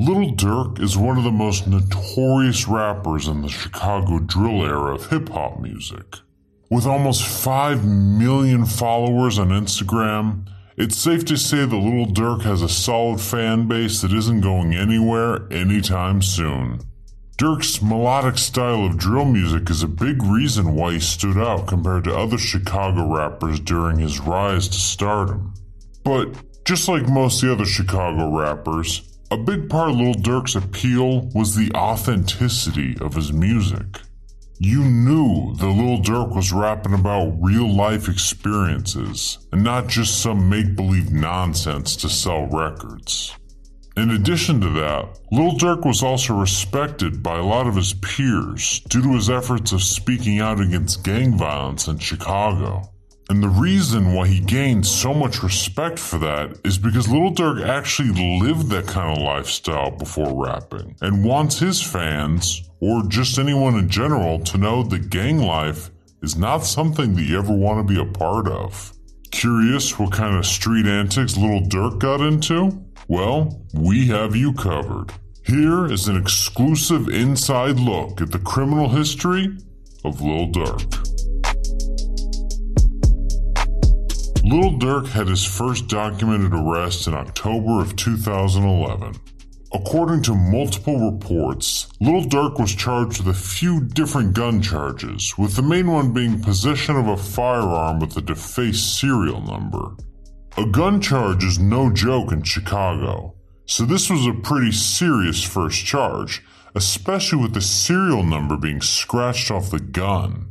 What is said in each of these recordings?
Little Durk is one of the most notorious rappers in the Chicago drill era of hip hop music. With almost 5 million followers on Instagram, it's safe to say that Little Durk has a solid fan base that isn't going anywhere anytime soon. Durk's melodic style of drill music is a big reason why he stood out compared to other Chicago rappers during his rise to stardom. But just like most the other Chicago rappers, a big part of Lil Durk's appeal was the authenticity of his music. You knew that Lil Durk was rapping about real life experiences and not just some make believe nonsense to sell records. In addition to that, Lil Durk was also respected by a lot of his peers due to his efforts of speaking out against gang violence in Chicago. And the reason why he gained so much respect for that is because Lil Durk actually lived that kind of lifestyle before rapping and wants his fans, or just anyone in general, to know that gang life is not something that you ever want to be a part of. Curious what kind of street antics Lil Durk got into? Well, we have you covered. Here is an exclusive inside look at the criminal history of Lil Durk. Lil Durk had his first documented arrest in October of 2011. According to multiple reports, Little Durk was charged with a few different gun charges, with the main one being possession of a firearm with a defaced serial number. A gun charge is no joke in Chicago, so this was a pretty serious first charge, especially with the serial number being scratched off the gun.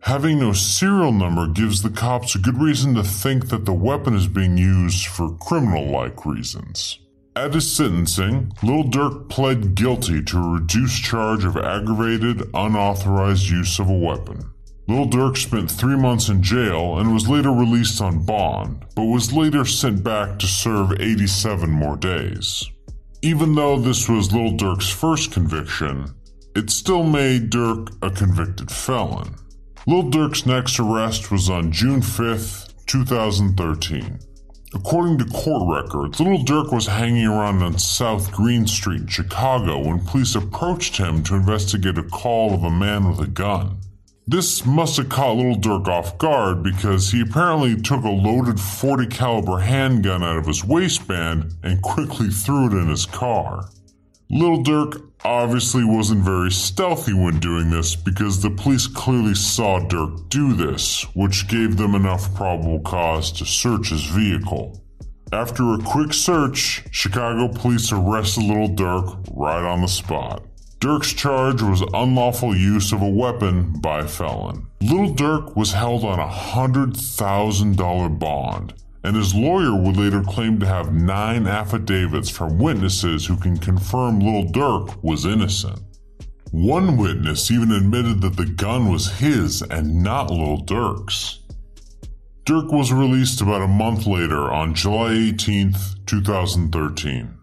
Having no serial number gives the cops a good reason to think that the weapon is being used for criminal like reasons. At his sentencing, Lil Durk pled guilty to a reduced charge of aggravated, unauthorized use of a weapon. Lil Durk spent three months in jail and was later released on bond, but was later sent back to serve 87 more days. Even though this was Lil Durk's first conviction, it still made Durk a convicted felon. Lil Durk's next arrest was on June 5, 2013. According to court records, Little Durk was hanging around on South Green Street in Chicago when police approached him to investigate a call of a man with a gun. This must have caught Little Durk off guard because he apparently took a loaded 40 caliber handgun out of his waistband and quickly threw it in his car. Little Durk obviously wasn't very stealthy when doing this because the police clearly saw Durk do this, which gave them enough probable cause to search his vehicle. After a quick search, Chicago police arrested Little Durk right on the spot. Durk's charge was unlawful use of a weapon by a felon. Little Durk was held on a $100,000 bond, and his lawyer would later claim to have nine affidavits from witnesses who can confirm Little Durk was innocent. One witness even admitted that the gun was his and not Little Durk's. Durk was released about a month later on July 18, 2013.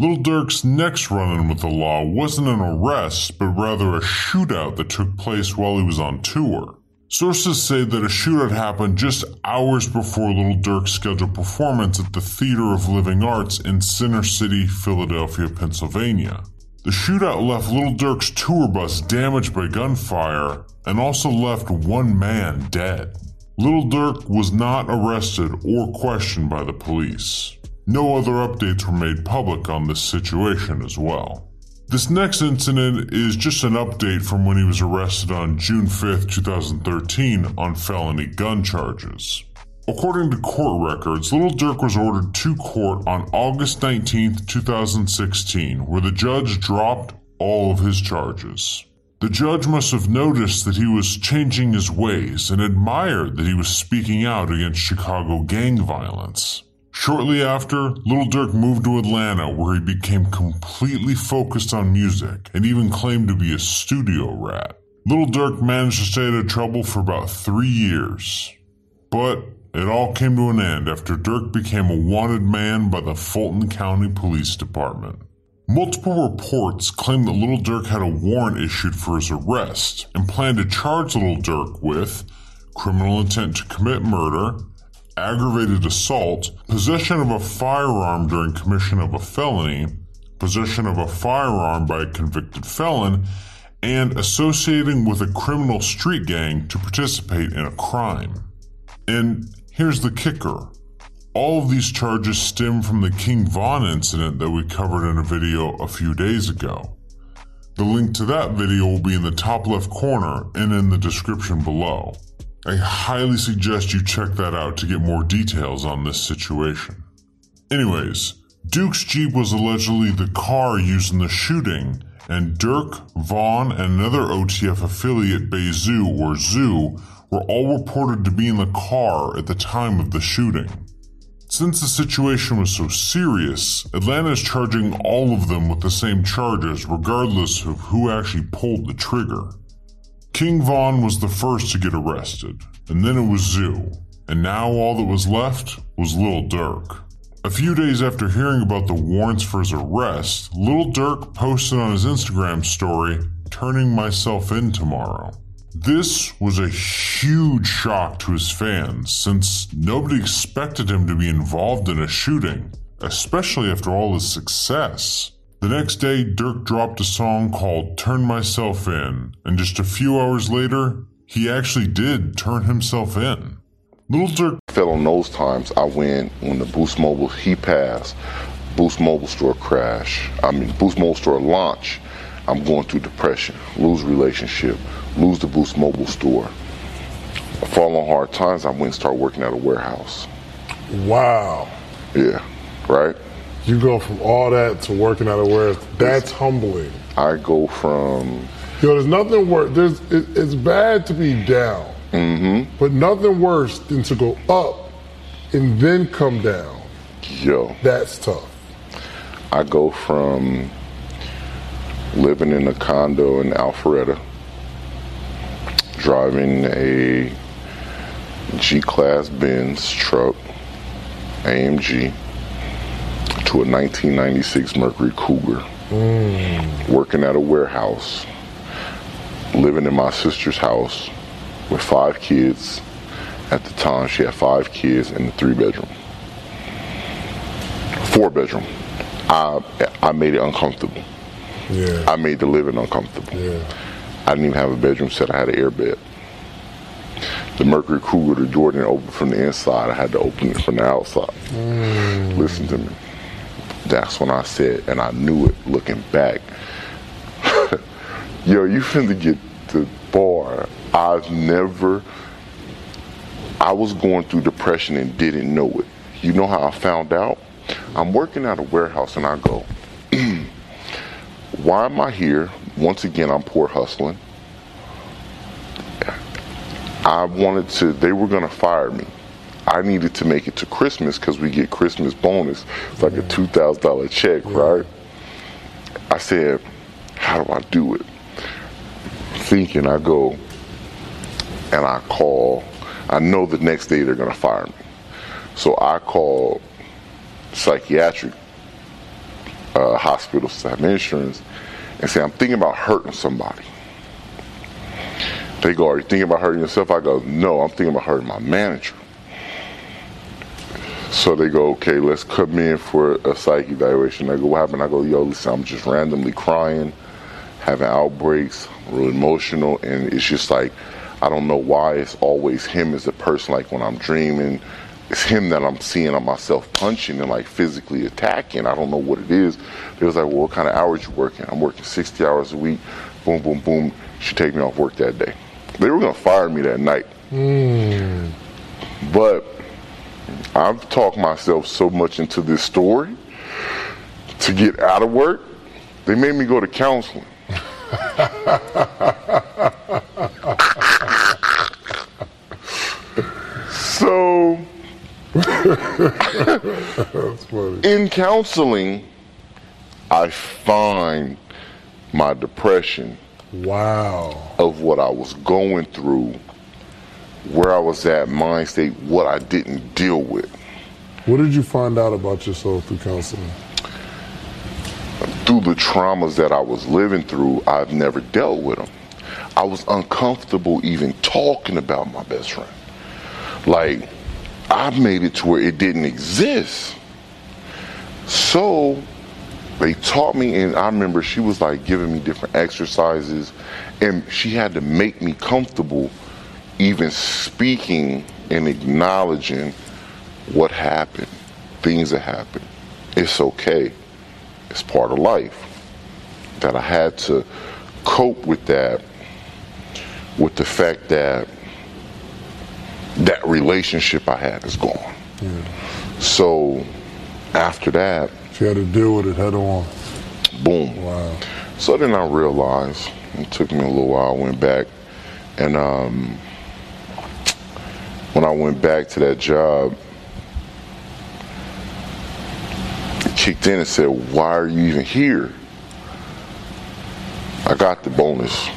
Little Durk's next run in with the law wasn't an arrest, but rather a shootout that took place while he was on tour. Sources say that a shootout happened just hours before Little Durk's scheduled performance at the Theater of Living Arts in Center City, Philadelphia, Pennsylvania. The shootout left Little Durk's tour bus damaged by gunfire and also left one man dead. Little Durk was not arrested or questioned by the police. No other updates were made public on this situation as well. This next incident is just an update from when he was arrested on June 5, 2013 on felony gun charges. According to court records, Little Durk was ordered to court on August 19, 2016, where the judge dropped all of his charges. The judge must have noticed that he was changing his ways and admired that he was speaking out against Chicago gang violence. Shortly after, Little Durk moved to Atlanta where he became completely focused on music and even claimed to be a studio rat. Little Durk managed to stay out of trouble for about three years. But it all came to an end after Durk became a wanted man by the Fulton County Police Department. Multiple reports claim that Little Durk had a warrant issued for his arrest and planned to charge Little Durk with criminal intent to commit murder, aggravated assault, possession of a firearm during commission of a felony, possession of a firearm by a convicted felon, and associating with a criminal street gang to participate in a crime. And here's the kicker all of these charges stem from the King Von incident that we covered in a video a few days ago. The link to that video will be in the top left corner and in the description below. I highly suggest you check that out to get more details on this situation. Anyways, Durk's Jeep was allegedly the car used in the shooting, and Durk, Von, and another OTF affiliate, Bezu or Zoo, were all reported to be in the car at the time of the shooting. Since the situation was so serious, Atlanta is charging all of them with the same charges regardless of who actually pulled the trigger. King Von was the first to get arrested, and then it was Zoo, and now all that was left was Lil Durk. A few days after hearing about the warrants for his arrest, Lil Durk posted on his Instagram story, turning myself in tomorrow. This was a huge shock to his fans since nobody expected him to be involved in a shooting, especially after all his success. The next day, Durk dropped a song called Turn Myself In, and just a few hours later, he actually did turn himself in. Little Durk fell on those times I went when the Boost Mobile he passed, Boost Mobile store crash. I mean Boost Mobile store launch. I'm going through depression, lose relationship, lose the Boost Mobile store. I fall on hard times. I went and start working at a warehouse. Wow. Yeah, right. You go from all that to working at a warehouse. That's humbling. I go from Yo, there's nothing worse. There's it, it's bad to be down, mm-hmm. but nothing worse than to go up and then come down. yo. That's tough. I go from living in a condo in Alpharetta, driving a G Class Benz truck, AMG, to a 1996 Mercury Cougar, mm. working at a warehouse, living in my sister's house with five kids. At the time, she had five kids in the three bedroom, four bedroom. I, I made it uncomfortable. Yeah. I made the living uncomfortable. yeah. I didn't even have a bedroom set. I had an air bed. The Mercury Cougar, the Jordan open from the inside. I had to open it from the outside. Mm. Listen to me. That's when I said, and I knew it looking back. Yo, you finna get the bar. I've never, I was going through depression and didn't know it. You know how I found out? I'm working at a warehouse and I go, why am I here? Once again, I'm poor hustling. I wanted to, they were to fire me. I needed to make it to Christmas because we get Christmas bonus. It's like a $2,000 check, right? I said, how do I do it? Thinking, I go and I call. I know the next day they're going to fire me. So I call psychiatric uh, hospitals to have insurance and say, I'm thinking about hurting somebody. They go, Are you thinking about hurting yourself? I go, No, I'm thinking about hurting my manager. So they go, Okay, let's come in for a psych evaluation. I go, What happened? I go, Yo, listen, I'm just randomly crying, having outbreaks, real emotional, and it's just like, I don't know why it's always him as a person. Like when I'm dreaming, it's him that I'm seeing on myself punching and like physically attacking. I don't know what it is. They was like, well, what kind of hours you working? I'm working 60 hours a week. Boom, boom, boom. She take me off work that day. They were gonna fire me that night. Hmm. But I've talked myself so much into this story to get out of work. They made me go to counseling. so That's funny. in counseling, I find my depression Wow. of what I was going through, where I was at, mind state, what I didn't deal with. What did you find out about yourself through counseling? Through the traumas that I was living through, I've never dealt with them. I was uncomfortable even talking about my best friend. Like, I made it to where it didn't exist. So, they taught me, and I remember she was like giving me different exercises, and she had to make me comfortable even speaking and acknowledging what happened, things that happened. It's okay. It's part of life. That I had to cope with that, with the fact that that relationship I had is gone. So after that, She had to deal with it head on. boom. Wow. So then I realized, it took me a little while, I went back, and um, when I went back to that job, it kicked in and said, Why are you even here? I got the bonus.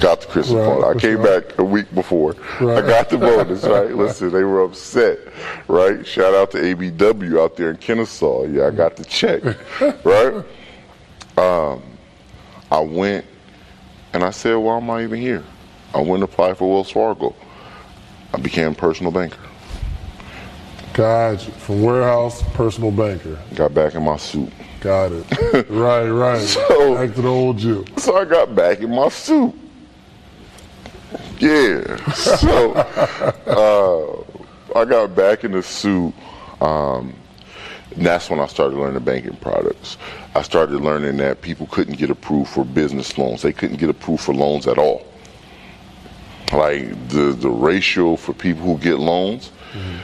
Got the Christmas Right, bonus. I came right. back a week before. I got the bonus, right? Listen, they were upset, right? Shout out to ABW out there in Kennesaw. Yeah, I got the check, right? Um, I went and I said, Why am I even here? I went and applied for Wells Fargo. I became personal banker. Gotcha. From warehouse, personal banker. Got back in my suit. Got it. right, right. So- Back to the old you. So I got back in my suit. Yeah. So uh, I got back in the suit. Um, and that's when I started learning banking products. I started learning that people couldn't get approved for business loans. They couldn't get approved for loans at all. Like the the ratio for people who get loans, mm-hmm.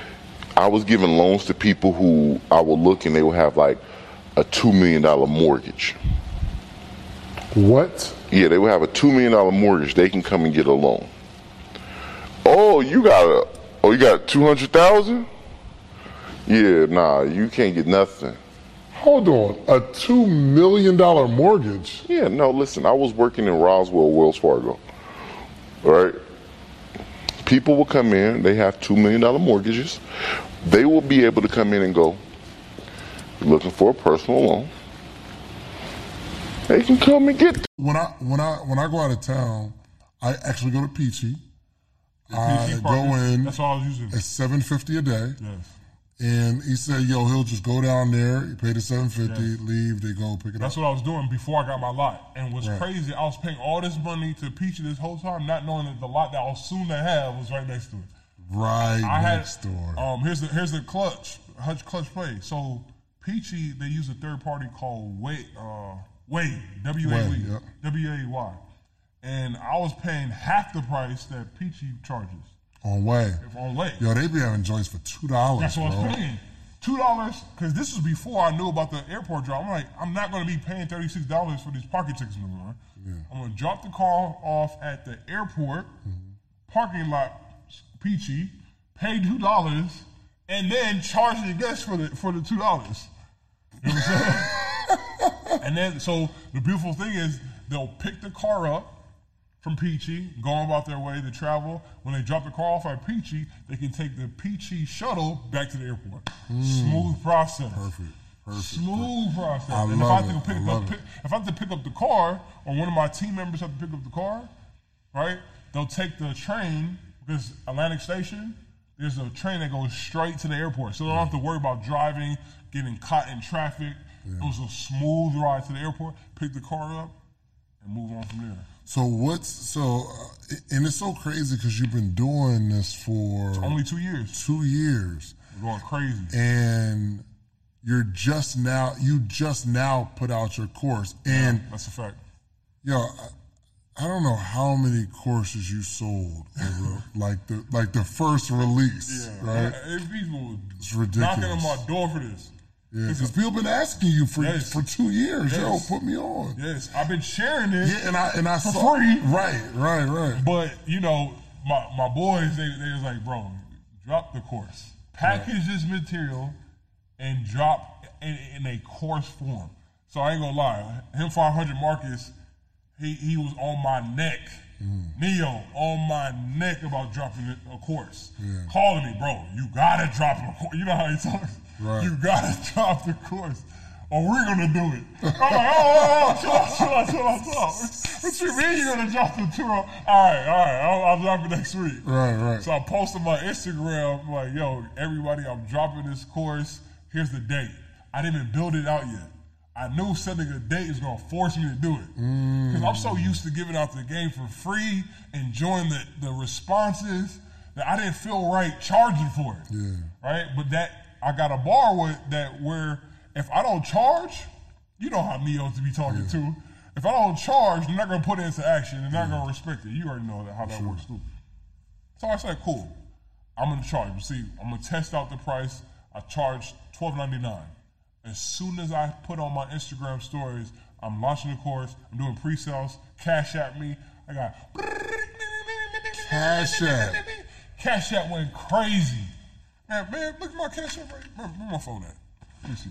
I was giving loans to people who I would look and they would have like a two million dollar mortgage. What? Yeah, they would have a two million dollar mortgage. They can come and get a loan. Oh, you got a oh you got two hundred thousand? Yeah, nah, you can't get nothing. Hold on. A $2 million mortgage? Yeah, no, listen, I was working in Roswell, Wells Fargo. All right. People will come in, they have two million dollar mortgages. They will be able to come in and go, looking for a personal loan. They can come and get When I when I when I go out of town, I actually go to Peachy. I PC go in That's all I was using. It's seven fifty a day, Yes. And he said, "Yo, he'll just go down there, you pay the seven fifty, Yes. leave, they go pick it That's up." That's what I was doing before I got my lot. And what's Right. crazy, I was paying all this money to Peachy this whole time, not knowing that the lot that I was soon to have was right next to it. Right I had next door. Um, here's the here's the clutch Hutch clutch play. So Peachy, they use a third party called Wait uh W A yep. W A Y, and I was paying half the price that Peachy charges on way. on Wade. Yo, they be having joints for two dollars, That's what I bro. was paying. Two dollars, because this was before I knew about the airport drop. I'm like, I'm not going to be paying thirty six dollars for these parking tickets no more. I'm going to drop the car off at the airport mm-hmm. parking lot, Peachy, pay two dollars, and then charge the guests for the for the two dollars. You know what I'm saying? and then, so the beautiful thing is, they'll pick the car up from Peachy, going about their way to travel. When they drop the car off at Peachy, they can take the Peachy shuttle back to the airport. Hmm. Smooth process. Perfect. Perfect. Smooth process. I and if I, have to pick up, pick, if I have to pick up the car, or one of my team members have to pick up the car, right? They'll take the train because Atlantic Station. There's a train that goes straight to the airport, so they don't have to worry about driving, getting caught in traffic. It was a smooth ride to the airport. Pick the car up and move on from there. So what's so, uh, and it's so crazy because you've been doing this for Only two years. two years, We're going crazy. and you're just now you just now put out your course, and That's a fact. yo, I, I don't know how many courses you sold over like the like the first release, right? It's people It's knocking on my door for this. Yeah, because people been asking you for Yes. for two years, yo, put me on. Yes, I've been sharing this. Yeah, and I and I For saw free. right, right, right. But you know, my my boys, they they was like, bro, drop the course, package this material, and drop in, in a course form. So I ain't gonna lie, him 500 Marcus, he he was on my neck, mm. Neo on my neck about dropping a- course, calling me, bro, you gotta drop a course. You know how he talks. Right. You gotta drop the course. Or we're gonna do it. I'm like, oh oh, oh, oh, oh, chill out, chill out, chill out, chill out. What you mean you're gonna drop the tour? All right, all right, I'll, I'll drop it next week. Right, right. So I posted my Instagram, like, yo, everybody, I'm dropping this course. Here's the date. I didn't even build it out yet. I knew setting a date is gonna force me to do it mm. because I'm so used to giving out the game for free, enjoying the the responses that I didn't feel right charging for it. Yeah. Right, but that I got a bar with that where if I don't charge, you know how Neos to be talking to. If I don't charge, they're not gonna put it into action. They're not gonna respect it. You already know that, how that works too. So I said, cool. I'm gonna charge. You see, I'm gonna test out the price. I charge twelve ninety nine. As soon as I put on my Instagram stories, I'm launching the course. I'm doing pre-sales. Cash at me. I got Cash App. Cash App went crazy. Man, man, look at my Cash App right. Where, where my phone at? Let me see.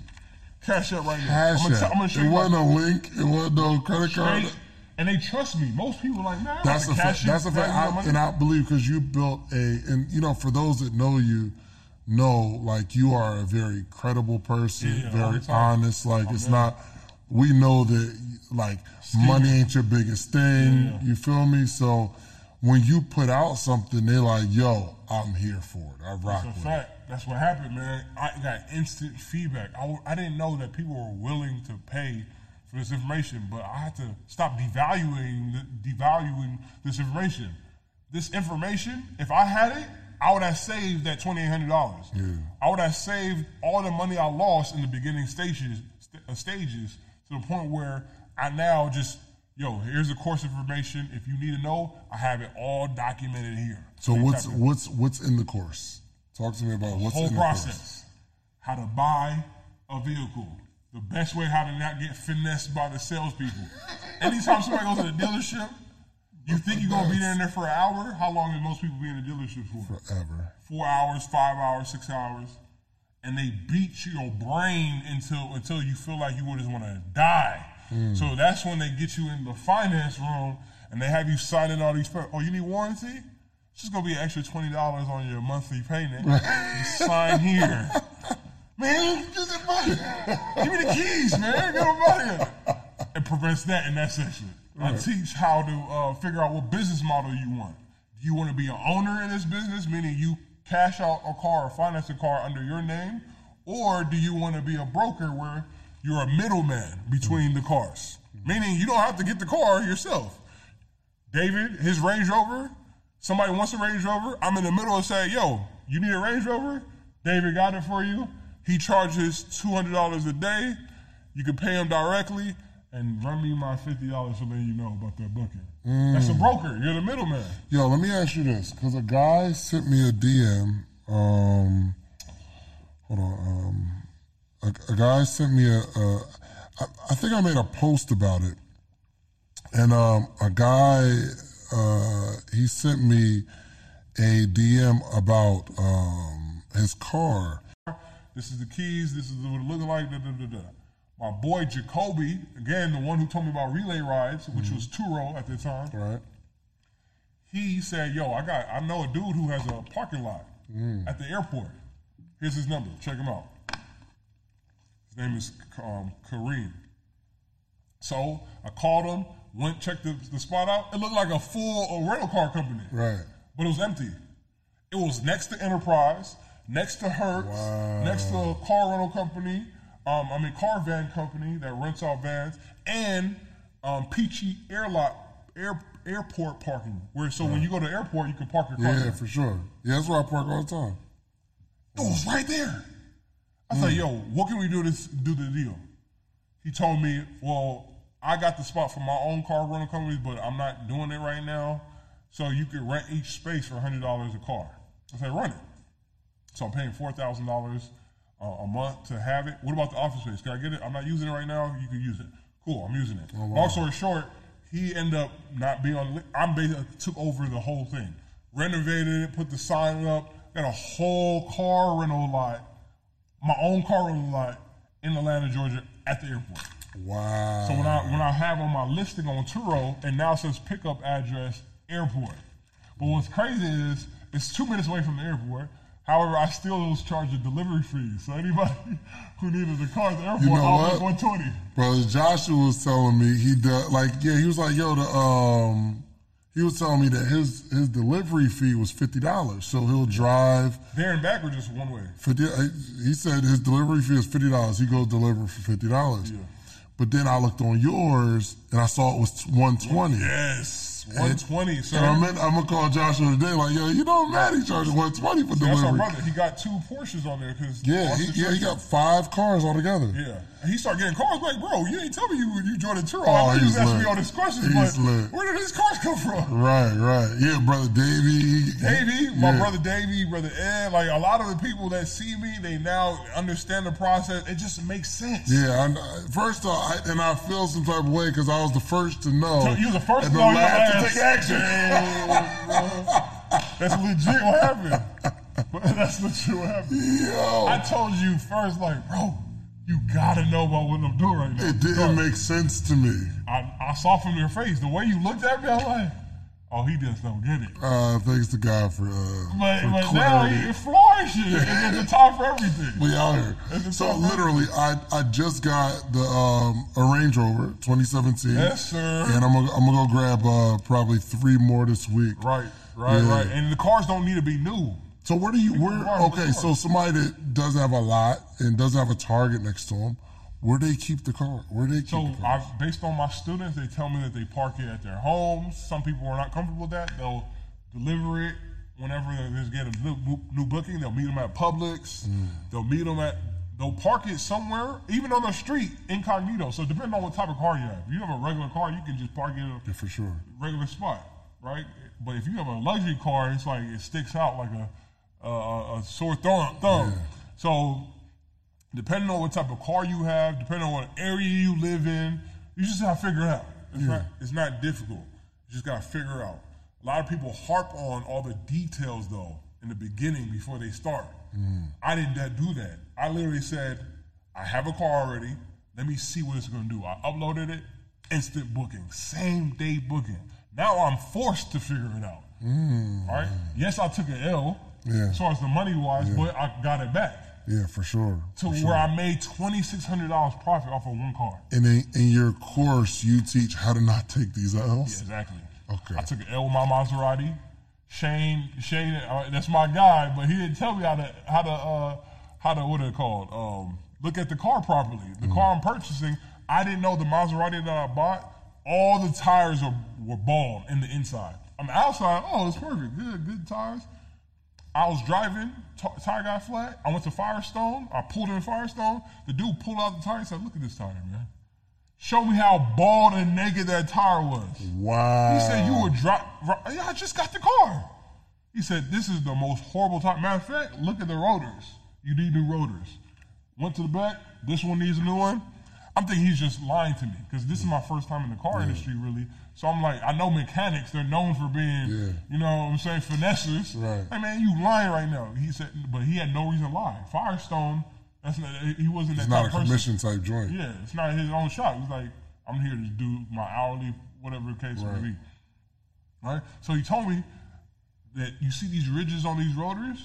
Cash App right. Cash I'm gonna, t-. I'm gonna show It you wasn't my, a link. It wasn't no credit card. straight, and they trust me. Most people like, man, That's a a fact. Cash That's a App, fact. I, and I believe because you built a, and you know, for those that know you, know like you are a very credible person, Yeah, all very the time. honest. Like it's not. We know that like money ain't your biggest thing. You feel me? So when you put out something, they're like, "Yo, I'm here for it. I rock That's a with it." That's what happened, man. I got instant feedback. I didn't know that people were willing to pay for this information, but I had to stop devaluing devaluing this information. This information, if I had it, I would have saved that twenty eight hundred dollars. Yeah. I would have saved all the money I lost in the beginning stages st- uh, stages to the point where I now just yo here's the course information. If you need to know, I have it all documented here. So You what's what's what's in the course? Talk to me about what's whole in the process. course. How to buy a vehicle. The best way how to not get finessed by the salespeople. Anytime somebody goes to the dealership, you think you're gonna be there in there for an hour. How long do most people be in the dealership for? Forever. Four hours, five hours, six hours, and they beat your brain until until you feel like you would just want to die. So that's when they get you in the finance room and they have you signing all these. pa- Oh, you need warranty? It's just gonna be an extra twenty dollars on your monthly payment. you sign here, man. Give me the keys, man. Get them out here. It prevents that in that section. I teach how to uh, figure out what business model you want. Do you want to be an owner in this business, meaning you cash out a car or finance a car under your name, or do you want to be a broker where you're a middleman between the cars, meaning you don't have to get the car yourself. David, his Range Rover, somebody wants a Range Rover, I'm in the middle and say, yo, you need a Range Rover? David got it for you. He charges $200 a day. You can pay him directly and run me my $50 for letting you know about that booking. That's a broker. You're the middleman. Yo, let me ask you this, because a guy sent me a DM. Um, hold on. Um, a, a guy sent me a. a I, I think I made a post about it, and um, a guy uh, he sent me a DM about um, his car. This is the keys. This is what it looks like. Da, da, da, da. My boy Jacoby, again, the one who told me about relay rides, which was Turo at the time. Right. he said, "Yo, I got, I know a dude who has a parking lot at the airport. Here's his number. Check him out. His name is um, Kareem. So I called him, went checked the, the spot out. It looked like a full uh, rental car company, Right. but it was empty. It was next to Enterprise, next to Hertz, next to a car rental company. Um, I mean, car van company that rents out vans, and um, Peachy Airlock air, airport parking. Where so when you go to the airport, you can park your car. Yeah, there. for sure. Yeah, that's where I park all the time. It was right there. I said, mm. "Yo, what can we do this do the deal?" He told me, "Well, I got the spot for my own car rental company, but I'm not doing it right now. So you could rent each space for hundred dollars a car." I said, "Run it." So I'm paying four thousand dollars uh, a month to have it. What about the office space? Can I get it? I'm not using it right now. You can use it. Cool. I'm using it. Oh, Long story short, he ended up not being on. I'm basically took over the whole thing, renovated it, put the sign up, got a whole car rental lot, my own car rental lot in Atlanta, Georgia, at the airport. Wow. So when I when I have on my listing on Turo, and now it says pickup address airport. But what's crazy is it's two minutes away from the airport. However, I still was charged a delivery fee. So anybody who needed a car at the airport, You know I'll what? one twenty. Bro, Joshua was telling me he does like yeah, he was like, yo, the um he was telling me that his his delivery fee was fifty dollars. So he'll drive There and back or just one way. fifty uh, he said his delivery fee is fifty dollars. He goes deliver for fifty dollars. Yeah. But then I looked on yours and I saw it was 120. Yes. 120, sir. And I'm, in, I'm gonna call Joshua today, like, yo, you know, Maddie charged 120 for delivery. That's our brother. He got two Porsches on there because Yeah, he, yeah, he got five cars altogether. Yeah, he started getting calls like, bro, you ain't tell me you you joined the tour. Oh, I know oh, you was asking lit. me all these questions, He's but lit. where did these cars come from? Right, right. Yeah, brother Davey. Davey, my yeah. brother Davey, brother Ed, like a lot of the people that see me, they now understand the process. It just makes sense. Yeah, I, first off, I, and I feel some type of way because I was the first to know. So you was the first to know, you to take action. That's legit what happened. That's legit what happened. Yo. I told you first, like, bro, you gotta know about what I'm doing right now. It didn't make sense to me. I, I saw from your face the way you looked at me. I'm like, oh, he just don't get it. Uh, thanks to God for, uh, But, for but now clarity. he flourishing. It's the time for everything. We out here. So literally, I I just got the um, a Range Rover 2017. Yes, sir. And I'm gonna I'm gonna go grab uh, probably three more this week. Right, right, Yeah. right. And the cars don't need to be new. So where do you where? Okay, so somebody that doesn't have a lot and doesn't have a Target next to them, where do they keep the car? Where do they keep So the car? I, based on my students, they tell me that they park it at their homes. Some people are not comfortable with that. They'll deliver it whenever they get a new, new- new booking. They'll meet them at Publix. Mm. They'll meet them at. They'll park it somewhere, even on the street, incognito. So depending on what type of car you have. If you have a regular car, you can just park it Yeah, for sure. regular spot, right? But if you have a luxury car, it's like it sticks out like a a, a sore thumb. thumb. So depending on what type of car you have, depending on what area you live in, you just gotta figure it out. It's not it's not difficult. You just gotta figure it out. A lot of people harp on all the details though in the beginning before they start. Mm. I didn't do that. I literally said, I have a car already. Let me see what it's gonna do. I uploaded it, instant booking, same day booking. Now I'm forced to figure it out. Mm. All right. Yes, I took an L Yeah. as far as the money wise, but I got it back Yeah, for sure. to for where sure. I made twenty six hundred dollars profit off of one car. And in, in your course, you teach how to not take these L's. Yeah, Exactly. Okay. I took an L with my Maserati. Shane, Shane, uh, that's my guy, but he didn't tell me how to how to uh, how to what are it called? Um, look at the car properly. The car I'm purchasing, I didn't know the Maserati that I bought. All the tires are, were bald in the inside. On the outside, oh, it's perfect. Good, good tires. I was driving, t- tire got flat. I went to Firestone. I pulled in Firestone. The dude pulled out the tire and said, "Look at this tire, man. Show me how bald and naked that tire was." Wow. He said, "You were drop. Yeah, I just got the car." He said, "This is the most horrible tire." Matter of fact, look at the rotors. You need new rotors. Went to the back. This one needs a new one. I'm thinking he's just lying to me because this is my first time in the car industry, really. So I'm like, I know mechanics; they're known for being, Yeah. you know, what I'm saying finessers. Right. Hey man, you lying right now. He said, but he had no reason to lie. Firestone, that's not. He wasn't it's that not a person. commission type joint. Yeah, it's not his own shop. He's like, I'm here to do my hourly, whatever the case Right. may be. Right? So he told me that you see these ridges on these rotors,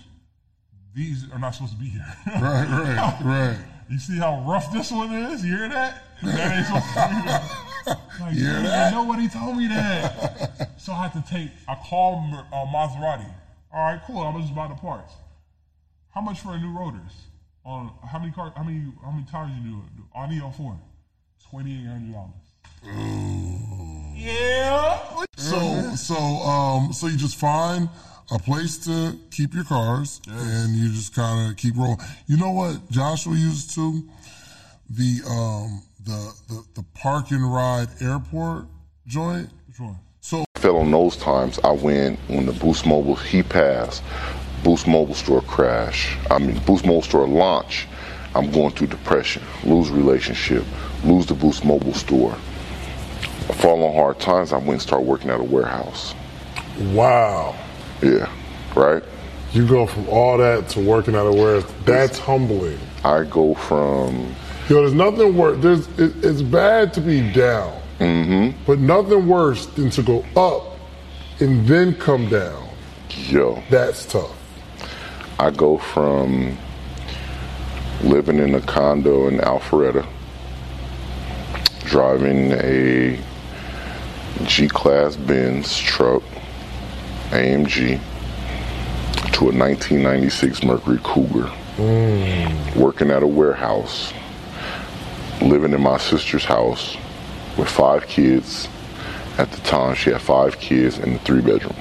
these are not supposed to be here. Right, right, right. You see how rough this one is? You hear that? That ain't supposed to be there. Like, You hear that? Nobody told me that. so I had to take, I called uh, Maserati. All right, cool. I'm just buy the parts. How much for a new rotors? On how many car? How many? How many tires you do? I need on four. Twenty eight hundred dollars. Yeah. So, so, um, so you just find a place to keep your cars, and you just kind of keep rolling. You know what Joshua used to the um the the the park and ride airport joint. Which one? So fell on those times. I went when the Boost Mobile he passed, Boost Mobile store crash. I mean Boost Mobile store launch. I'm going through depression, lose relationship, lose the Boost Mobile store. I fall on hard times. I went and started working at a warehouse. Wow. Yeah, right. You go from all that to working at a warehouse. That's humbling. I go from Yo, there's nothing worse. There's it, it's bad to be down, Mm-hmm. but nothing worse than to go up and then come down. yo. That's tough. I go from living in a condo in Alpharetta, driving a G Class Benz truck, AMG, to a 1996 Mercury Cougar, working at a warehouse, living in my sister's house with five kids. At the time, she had five kids in the three bedroom,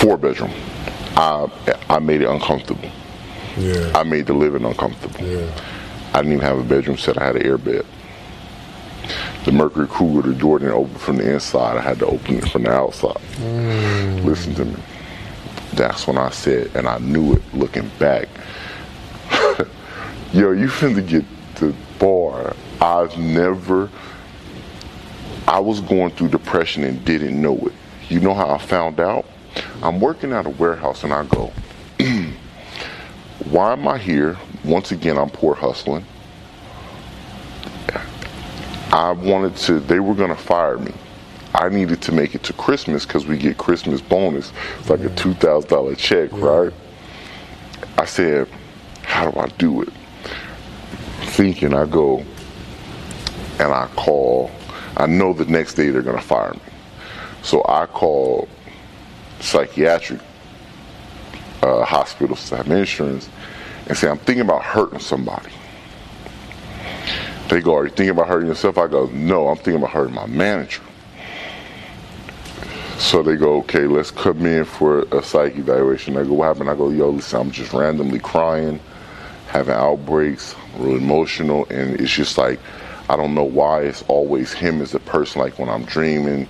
four bedroom. I I made it uncomfortable. Yeah. I made the living uncomfortable. Yeah. I didn't even have a bedroom set. I had an air bed. The Mercury Cougar, the door didn't open from the inside. I had to open it from the outside. Mm. Listen to me. That's when I said, and I knew it looking back. Yo, you finna get the bar. I've never, I was going through depression and didn't know it. You know how I found out? I'm working at a warehouse and I go, why am I here? Once again, I'm poor hustling. I wanted to, they were going to fire me. I needed to make it to Christmas because we get Christmas bonus. It's like a $2,000 check, right? I said, how do I do it? Thinking, I go and I call. I know the next day they're going to fire me. So I call psychiatric uh, hospitals have insurance and say, I'm thinking about hurting somebody. They go, Are you thinking about hurting yourself? I go, No, I'm thinking about hurting my manager. So they go, Okay, let's come in for a psych evaluation. I go, What happened? I go, Yo, listen, I'm just randomly crying, having outbreaks, real emotional, and it's just like, I don't know why it's always him as a person. Like when I'm dreaming,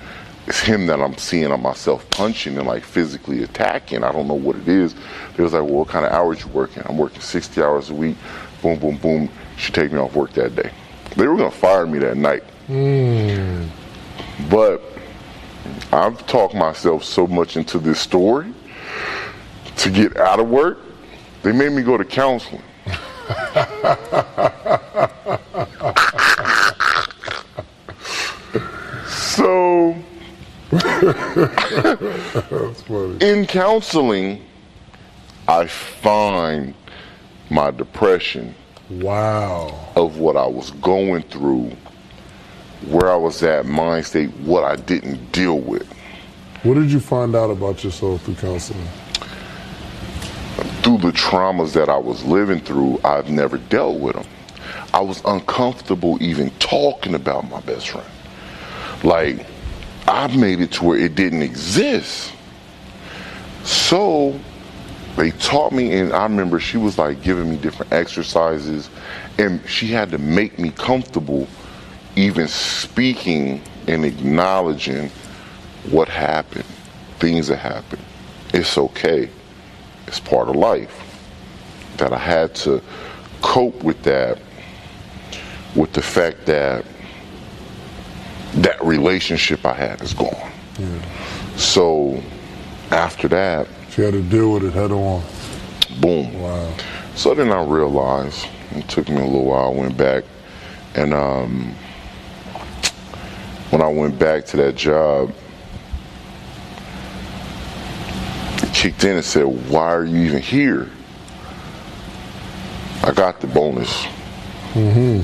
it's him that I'm seeing on myself punching and like physically attacking. I don't know what it is. They was like, well, what kind of hours you working? I'm working 60 hours a week. Boom, boom, boom. She take me off work that day. They were gonna fire me that night. Hmm. But I've talked myself so much into this story to get out of work. They made me go to counseling. so in counseling, I find my depression Wow. of what I was going through, where I was at, mind state, what I didn't deal with. What did you find out about yourself through counseling? Through the traumas that I was living through, I've never dealt with them. I was uncomfortable even talking about my best friend. Like, I made it to where it didn't exist. So, they taught me, and I remember she was like giving me different exercises, and she had to make me comfortable even speaking and acknowledging what happened, things that happened. It's okay, it's part of life. That I had to cope with that, with the fact that that relationship I had is gone. So after that, you had to deal with it head on. boom. Wow. So then I realized, it took me a little while, I went back, and um, when I went back to that job, it kicked in and said, Why are you even here? I got the bonus.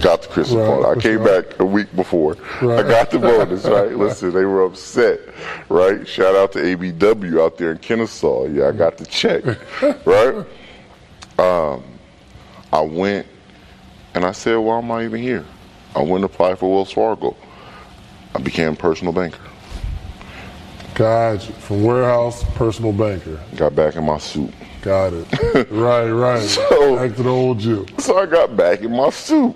Got the Christmas Right, bonus. I came sure. back a week before. I got the bonus, right? Listen, they were upset, right? Shout out to ABW out there in Kennesaw. Yeah, I got the check, right? Um, I went and I said, why am I even here? I went and applied for Wells Fargo. I became a personal banker. Gotcha. From warehouse, personal banker. Got back in my suit. Got it. right, right. So- Back to the old you. So I got back in my suit.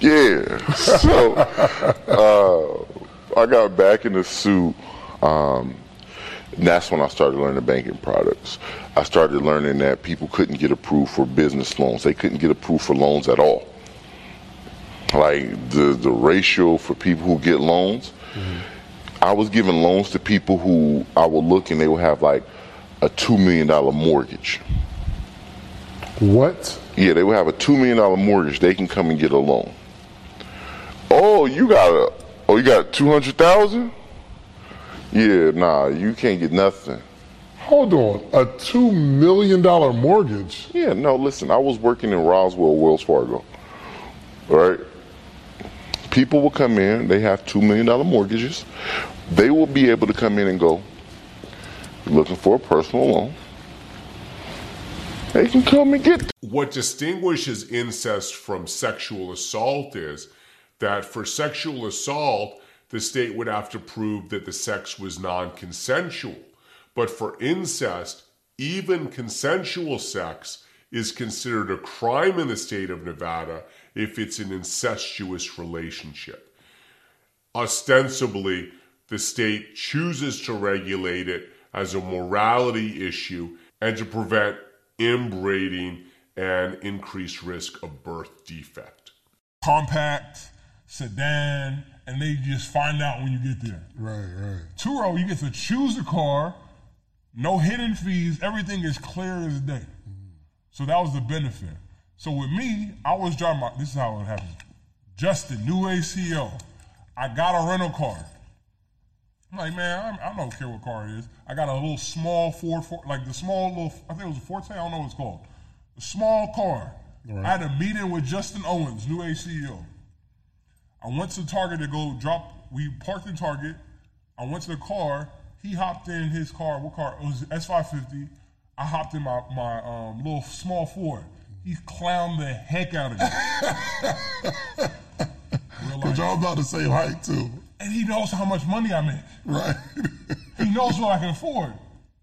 Yeah. So uh, I got back in the suit. Um, and that's when I started learning banking products. I started learning that people couldn't get approved for business loans. They couldn't get approved for loans at all. Like the the ratio for people who get loans, I was giving loans to people who I would look and they would have like a two million dollar mortgage. What? Yeah, they would have a two million dollar mortgage. They can come and get a loan. Oh, you got a oh you got two hundred thousand? Yeah, nah, you can't get nothing. Hold on. A $2 million mortgage? Yeah, no, listen, I was working in Roswell, Wells Fargo. Right? People will come in, they have two million dollar mortgages. They will be able to come in and go, looking for a personal loan. They can come and get what distinguishes incest from sexual assault is that for sexual assault, the state would have to prove that the sex was non consensual. But for incest, even consensual sex is considered a crime in the state of Nevada if it's an incestuous relationship. Ostensibly, the state chooses to regulate it as a morality issue and to prevent inbreeding and increased risk of birth defect. Compact, sedan, and they just find out when you get there. Right, right. Turo, you get to choose a car, no hidden fees, everything is clear as day. So that was the benefit. So with me, I was driving my, this is how it happened. Justin, new ACO. I got a rental car. I'm like, man, I, I don't care what car it is. I got a little small Ford, Ford, like the small little, I think it was a Forte, I don't know what it's called. A small car. I had a meeting with Justin Owens, new ACO. I went to Target to go drop. We parked in Target. I went to the car. He hopped in his car. What car? It was S550. I hopped in my my um, little small Ford. He clowned the heck out of me. Real Cause y'all about the same height too. And he knows how much money I make. Right. He knows what I can afford.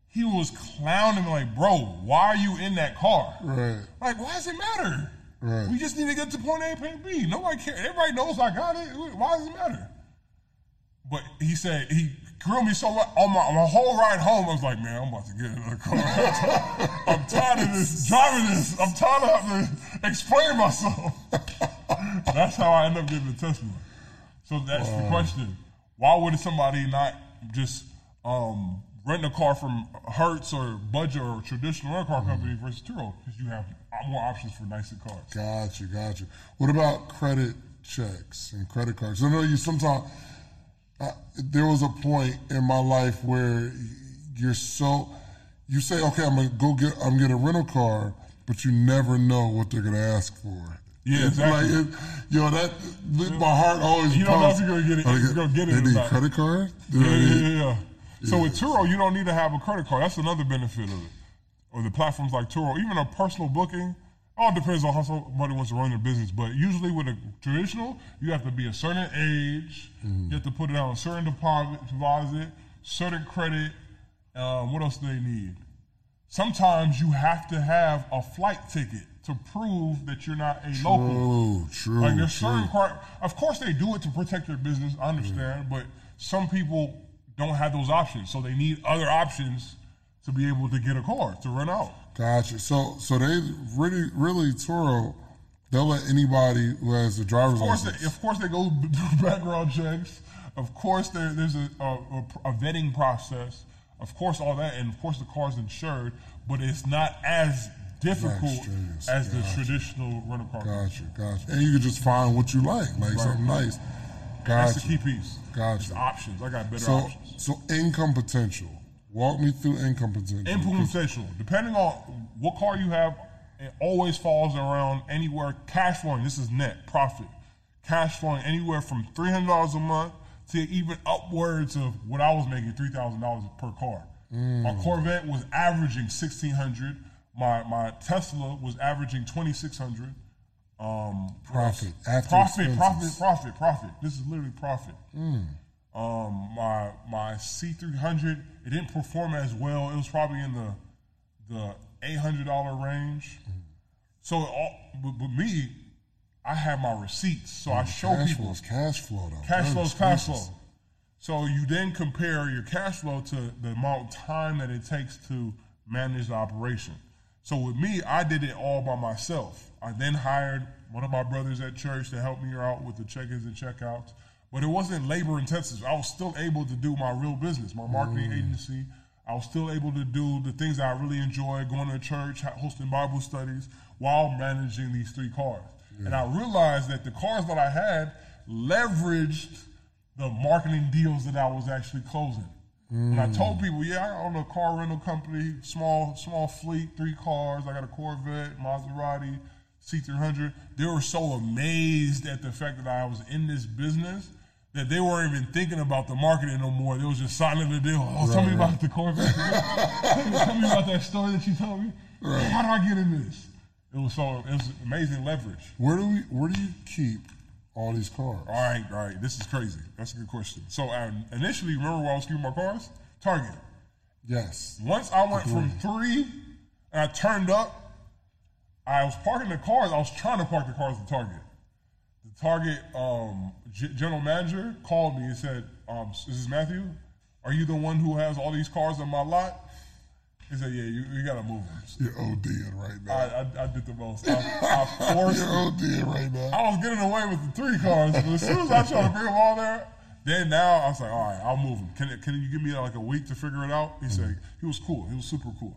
He was clowning me like, bro, why are you in that car? right. Like, why does it matter? Right. We just need to get to point A, point B. Nobody cares. Everybody knows I got it. Why does it matter? But he said he grilled me so much on my, my whole ride home. I was like, man, I'm about to get another car. I'm tired of this driving this. I'm tired of having to explain myself. That's how I end up getting the Tesla. So that's the question. Why would somebody not just um, rent a car from Hertz or Budget or traditional rental car company versus Turo? Because you have more options for nicer cars. Gotcha, gotcha. What about credit checks and credit cards? I know you sometimes. Uh, there was a point in my life where you're so you say, okay, I'm gonna go get I'm gonna get a rental car, but you never know what they're gonna ask for. Yeah, exactly. Like, it, you know that my heart always. You don't know if you're gonna get it- you're gonna get it They need credit card. Yeah, yeah, yeah, yeah. So with Turo, you don't need to have a credit card. That's another benefit of it. Or the platforms like Turo, even a personal booking. All depends on how somebody wants to run their business. But usually with a traditional, you have to be a certain age. You have to put it on a certain deposit, deposit certain credit. Um, what else do they need? Sometimes you have to have a flight ticket to prove that you're not a local. True, true, Like there's true. certain car, of course they do it to protect their business. I understand, but some people don't have those options, so they need other options to be able to get a car to run out. Gotcha. So, so they really, really Turo, they'll let anybody who has a driver's Of course, license. they, of course they go do background checks. Of course, there, there's a, a, a, vetting process. Of course, all that, and of course the car's insured, but it's not as difficult as the traditional rental car. Gotcha, gotcha. And you can just find what you like, like something nice. That's the key piece. Gotcha. It's options. I got better So, options. so income potential. Walk me through income potential. Input potential, depending on what car you have, it always falls around anywhere cash flowing. This is net profit. Cash flowing anywhere from three hundred dollars a month to even upwards of what I was making three thousand dollars per car. My Corvette was averaging sixteen hundred. My my Tesla was averaging twenty six hundred. Um, Profit, after profit, profit, expenses. profit, profit. This is literally profit. Um, my my C three hundred, it didn't perform as well. It was probably in the the eight hundred dollar range. So, all, but, but me, I have my receipts, so I show cash people flow is cash flow though. cash flow is is cash flow. So you then compare your cash flow to the amount of time that it takes to manage the operation. So with me, I did it all by myself. I then hired one of my brothers at church to help me out with the check-ins and checkouts. But it wasn't labor intensive. I was still able to do my real business, my marketing mm. agency. I was still able to do the things that I really enjoy, going to church, hosting Bible studies, while managing these three cars. And I realized that the cars that I had leveraged the marketing deals that I was actually closing. When I told mm. people, yeah, I own a car rental company, small small fleet, three cars. I got a Corvette, Maserati, C300. They were so amazed at the fact that I was in this business that they weren't even thinking about the marketing no more. They was just signing the deal. Oh, tell me about the Corvette. tell, me, tell me about that story that you told me. How do I get in this? It was so it was amazing leverage. Where do we? Where do you keep all these cars? All right, all right. This is crazy. That's a good question. So I initially, remember where I was keeping my cars? Target. Yes. Once I went from three and I turned up, I was parking the cars. I was trying to park the cars at Target. The Target um, g- general manager called me and said, um, "This is Matthew. Are you the one who has all these cars on my lot?" He said, "Yeah, you, you gotta move them." You're ODing right now. I, I did the most. I, I forced. You're ODing right now. I was getting away with the three cars, but as soon as I tried to bring them all there, then now I was like, all right, I'll move them. Can, can you give me like a week to figure it out? He said he was cool. He was super cool.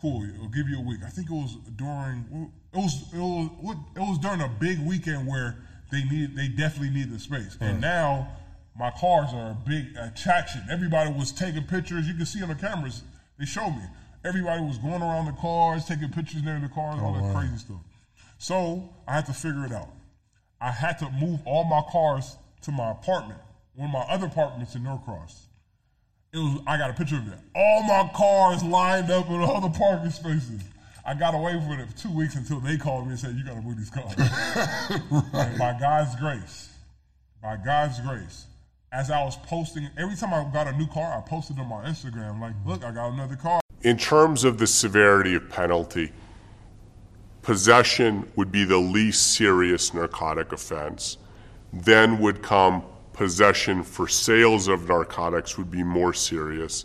Cool. I'll give you a week. I think it was during it was it was it was during a big weekend where they need they definitely need the space. And now my cars are a big attraction. Everybody was taking pictures. You can see on the cameras. They showed me. Everybody was going around the cars, taking pictures near the cars, all oh, that crazy stuff. So I had to figure it out. I had to move all my cars to my apartment, one of my other apartments in Norcross. It was I got a picture of it. All my cars lined up in all the parking spaces. I got away with it for two weeks until they called me and said, You gotta move these cars. And by God's grace, by God's grace, as I was posting, every time I got a new car, I posted on my Instagram, like, look, I got another car. In terms of the severity of penalty, possession would be the least serious narcotic offense. Then would come possession for sales of narcotics would be more serious.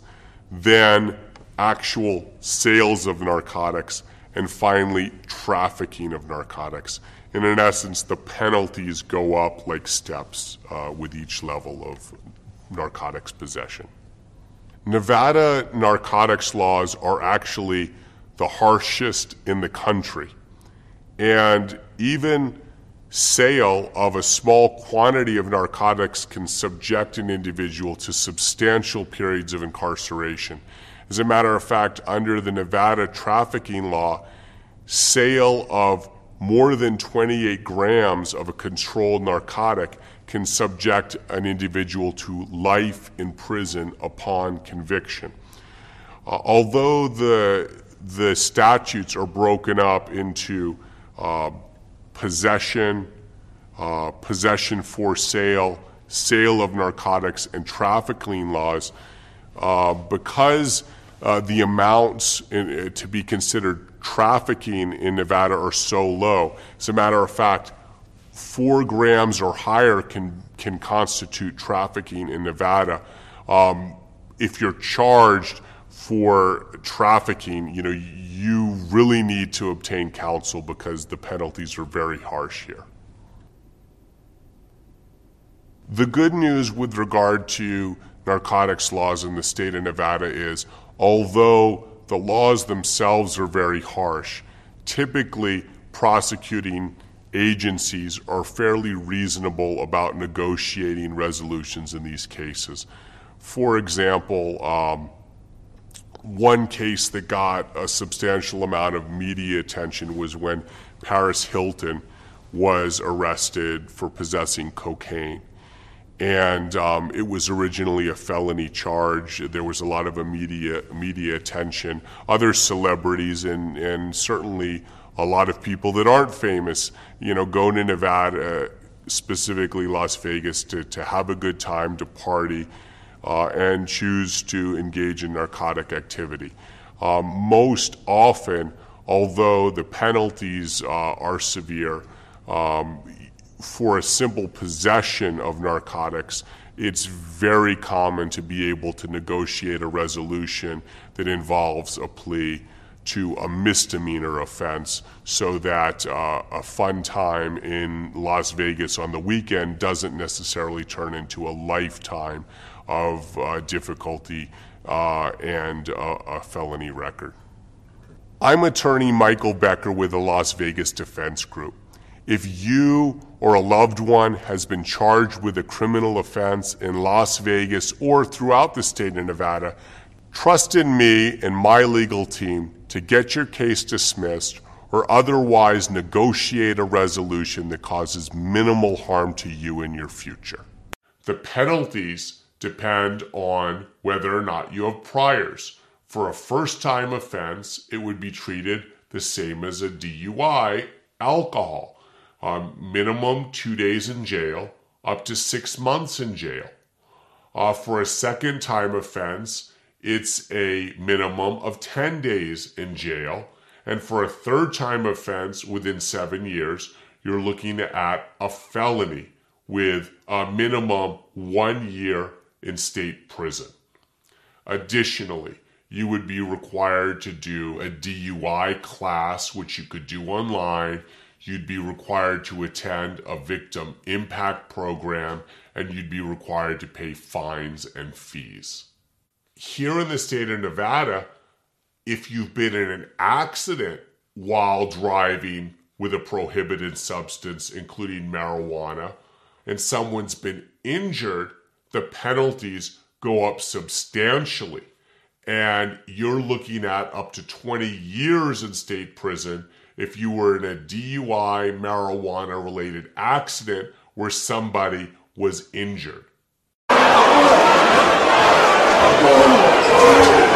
Then actual sales of narcotics. And finally, trafficking of narcotics. And in essence, the penalties go up like steps uh, with each level of narcotics possession. Nevada narcotics laws are actually the harshest in the country. And even sale of a small quantity of narcotics can subject an individual to substantial periods of incarceration. As a matter of fact, under the Nevada trafficking law, sale of more than 28 grams of a controlled narcotic can subject an individual to life in prison upon conviction. Uh, although the, the statutes are broken up into uh, possession, uh, possession for sale, sale of narcotics, and trafficking laws, uh, because uh, the amounts in, uh, to be considered trafficking in Nevada are so low. As a matter of fact, four grams or higher can can constitute trafficking in Nevada. Um, if you're charged for trafficking, you know you really need to obtain counsel because the penalties are very harsh here. The good news with regard to narcotics laws in the state of Nevada is although the laws themselves are very harsh, typically prosecuting agencies are fairly reasonable about negotiating resolutions in these cases. For example, um, one case that got a substantial amount of media attention was when Paris Hilton was arrested for possessing cocaine. And um, it was originally a felony charge. There was a lot of immediate media attention. Other celebrities and, and certainly a lot of people that aren't famous, you know, go to Nevada, specifically Las Vegas, to, to have a good time, to party, uh, and choose to engage in narcotic activity. Um, most often, although the penalties uh, are severe, um, for a simple possession of narcotics, it's very common to be able to negotiate a resolution that involves a plea to a misdemeanor offense so that uh, a fun time in Las Vegas on the weekend doesn't necessarily turn into a lifetime of uh, difficulty uh, and a felony record. I'm attorney Michael Becker with the Las Vegas Defense Group. If you or a loved one has been charged with a criminal offense in Las Vegas or throughout the state of Nevada, trust in me and my legal team to get your case dismissed or otherwise negotiate a resolution that causes minimal harm to you in your future. The penalties depend on whether or not you have priors. For a first time offense, it would be treated the same as a DUI, alcohol. Um, minimum two days in jail, up to six months in jail. Uh, for a second time offense, it's a minimum of 10 days in jail. And for a third time offense within seven years, you're looking at a felony with a minimum one year in state prison. Additionally, you would be required to do a DUI class, which you could do online. You'd be required to attend a victim impact program, and you'd be required to pay fines and fees. Here in the state of Nevada, if you've been in an accident while driving with a prohibited substance, including marijuana, and someone's been injured, the penalties go up substantially. And you're looking at up to 20 years in state prison if you were in a DUI marijuana related accident where somebody was injured. Oh,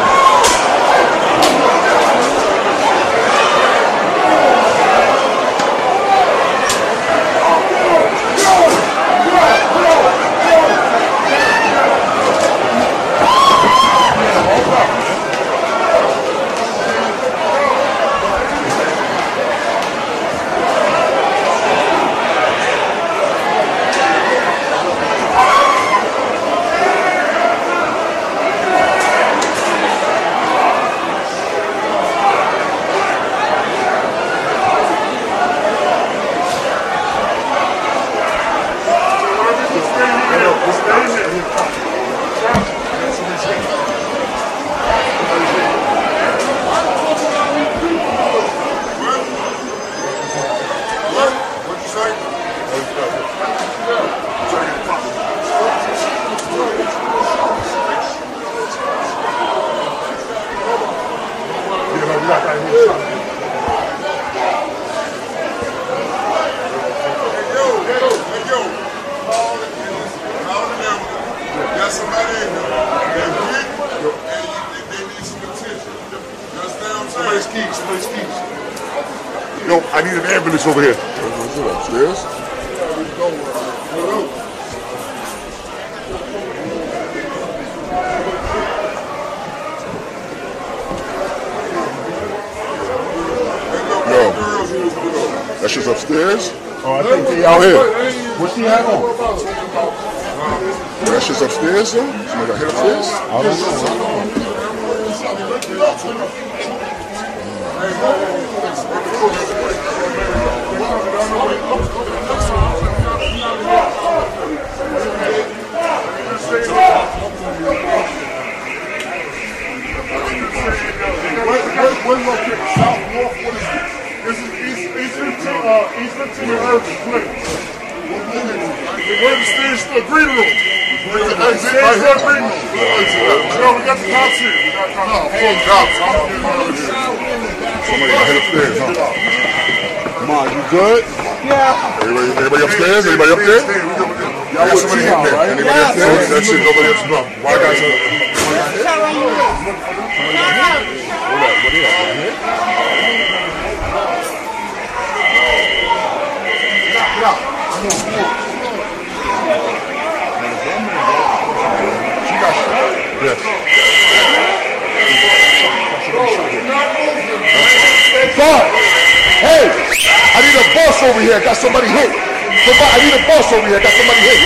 I need a bus over here. I got somebody hit. Somebody, I need a bus over here. I got somebody hit.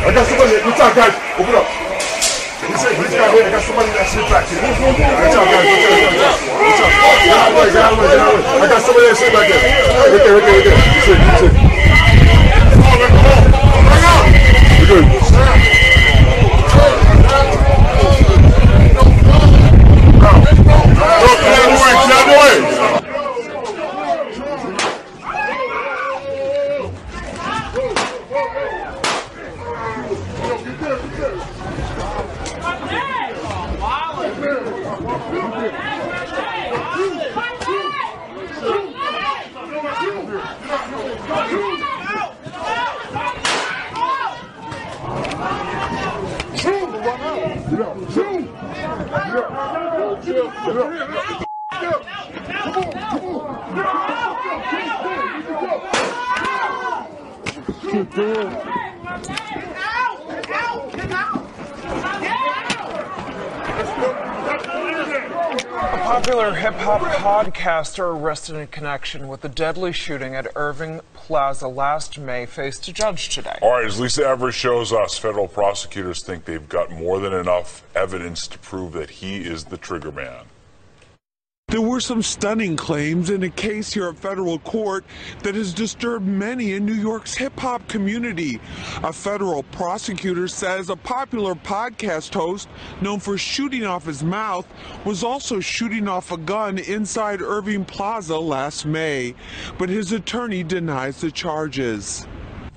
I got somebody hit. What's up, guys? Open up. He's got hit. I got somebody that's hit back here. What's up, guys? What's up? What's up? I got somebody that's hit back there. Right there. Right there. Right there. He's hit. He's hit. We're Get A popular hip hop podcaster arrested in connection with the deadly shooting at Irving Plaza last May faced a judge today. All right, as Lisa Everett shows us, federal prosecutors think they've got more than enough evidence to prove that he is the triggerman. There were some stunning claims in a case here at federal court that has disturbed many in New York's hip hop community. A federal prosecutor says a popular podcast host known for shooting off his mouth was also shooting off a gun inside Irving Plaza last May, but his attorney denies the charges.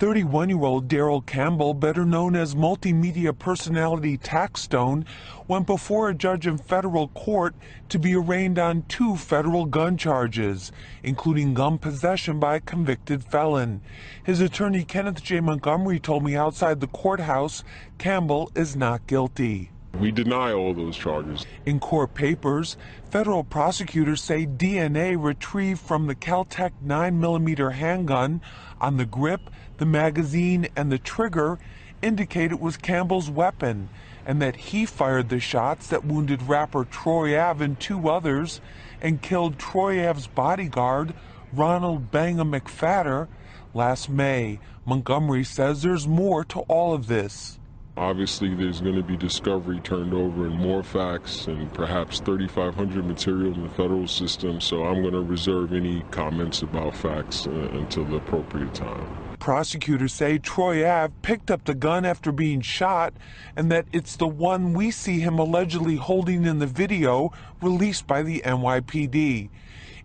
31 year old Daryl Campbell, better known as multimedia personality Taxstone, went before a judge in federal court to be arraigned on two federal gun charges, including gun possession by a convicted felon. His attorney Kenneth J. Montgomery told me outside the courthouse Campbell is not guilty. We deny all those charges. In court papers, federal prosecutors say DNA retrieved from the Keltec 9mm handgun on the grip, the magazine, and the trigger indicate it was Campbell's weapon, and that he fired the shots that wounded rapper Troy Ave and two others and killed Troy Ave's bodyguard, Ronald Banga McPhatter, last May. Montgomery says there's more to all of this. Obviously, there's going to be discovery turned over and more facts and perhaps 3,500 material in the federal system. So I'm going to reserve any comments about facts uh, until the appropriate time. Prosecutors say Troy Ave picked up the gun after being shot and that it's the one we see him allegedly holding in the video released by the NYPD.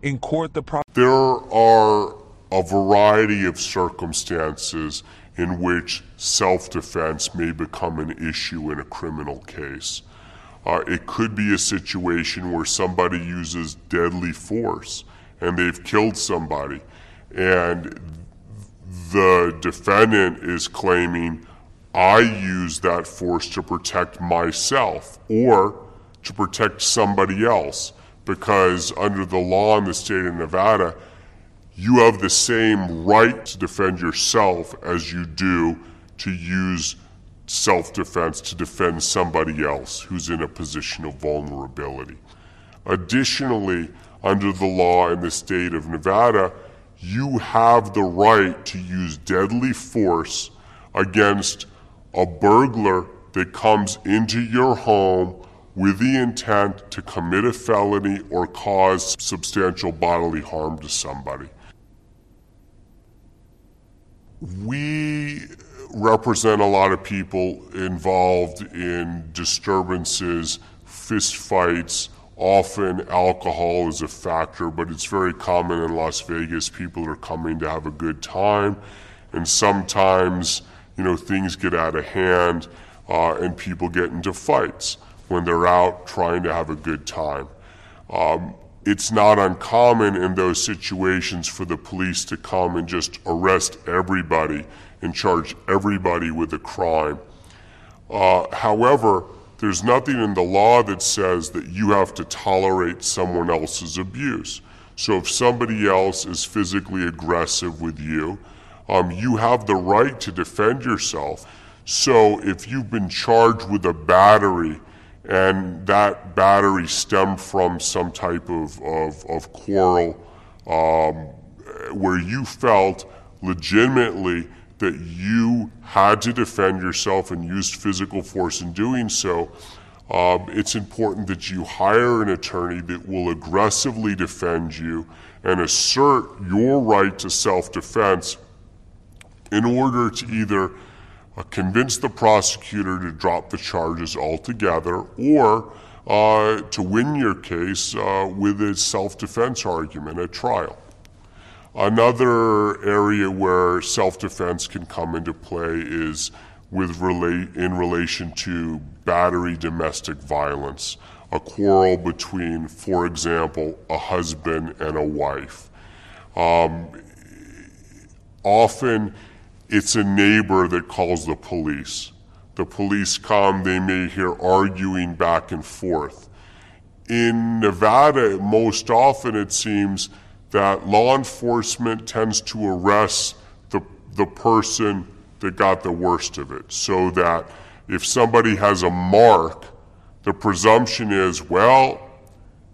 In court, the pro- There are a variety of circumstances in which self defense may become an issue in a criminal case. Uh, it could be a situation where somebody uses deadly force and they've killed somebody, and the defendant is claiming, I used that force to protect myself or to protect somebody else because under the law in the state of Nevada, you have the same right to defend yourself as you do to use self defense to defend somebody else who's in a position of vulnerability. Additionally, under the law in the state of Nevada, you have the right to use deadly force against a burglar that comes into your home with the intent to commit a felony or cause substantial bodily harm to somebody. We represent a lot of people involved in disturbances, fistfights. Often alcohol is a factor, but it's very common in Las Vegas. People are coming to have a good time, and sometimes, you know, things get out of hand uh, and people get into fights when they're out trying to have a good time. Um, it's not uncommon in those situations for the police to come and just arrest everybody and charge everybody with a crime. Uh, however, there's nothing in the law that says that you have to tolerate someone else's abuse. So if somebody else is physically aggressive with you, um, you have the right to defend yourself. So if you've been charged with a battery and that battery stemmed from some type of, of, of quarrel um, where you felt legitimately that you had to defend yourself and used physical force in doing so, um, it's important that you hire an attorney that will aggressively defend you and assert your right to self defense in order to either convince the prosecutor to drop the charges altogether or uh, to win your case uh, with a self defense argument at trial. Another area where self defense can come into play is with relate in relation to battery domestic violence, a quarrel between, for example, a husband and a wife. Um, often it's a neighbor that calls the police. The police come, they may hear arguing back and forth. In Nevada, most often it seems that law enforcement tends to arrest the, the person that got the worst of it. So that if somebody has a mark, the presumption is, well,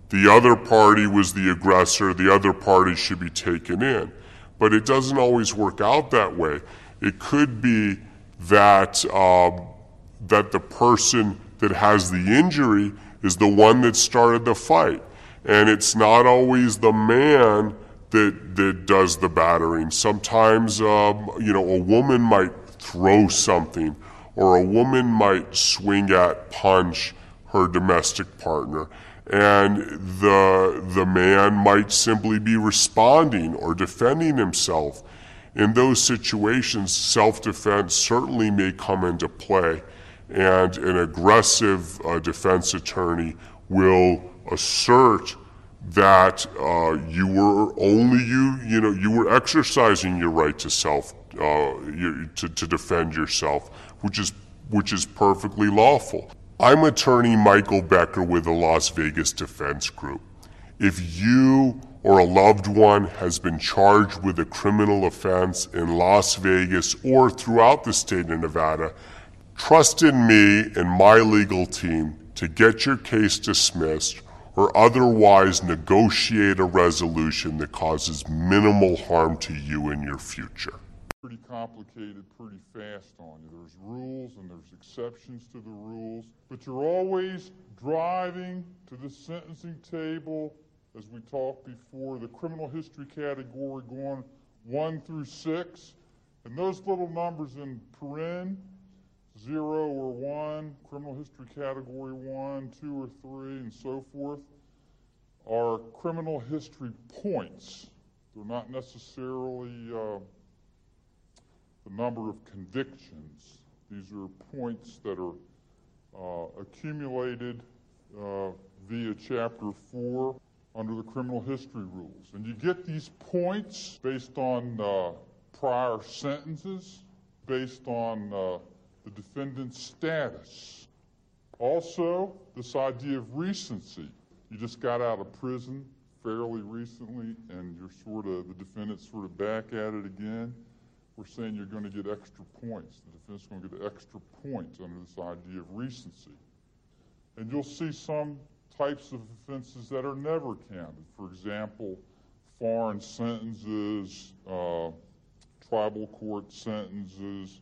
the other party was the aggressor, the other party should be taken in. But it doesn't always work out that way. It could be that, um, that the person that has the injury is the one that started the fight. And it's not always the man that, that does the battering. Sometimes, um, you know, a woman might throw something, or a woman might swing at, punch her domestic partner. And the, the man might simply be responding or defending himself. In those situations, self defense certainly may come into play, and an aggressive uh, defense attorney will assert that uh, you were only you you know you were exercising your right to self uh, you, to, to defend yourself, which is which is perfectly lawful. I'm attorney Michael Becker with the Las Vegas Defense Group. If you or a loved one has been charged with a criminal offense in Las Vegas or throughout the state of Nevada, trust in me and my legal team to get your case dismissed or otherwise negotiate a resolution that causes minimal harm to you in your future. Pretty complicated, pretty fast on you. There's rules and there's exceptions to the rules, but you're always driving to the sentencing table, as we talked before, the criminal history category going one through six, and those little numbers in paren zero or one, criminal history category one, two or three, and so forth, are criminal history points. They're not necessarily uh, the number of convictions. These are points that are uh, accumulated uh, via Chapter 4 under the criminal history rules. And you get these points based on uh, prior sentences, based on uh, the defendant's status. Also, this idea of recency. You just got out of prison fairly recently, and you're sort of, the defendant's sort of back at it again. We're saying you're going to get extra points. The defendant's going to get extra points under this idea of recency. And you'll see some types of offenses that are never counted. For example, foreign sentences, uh, tribal court sentences,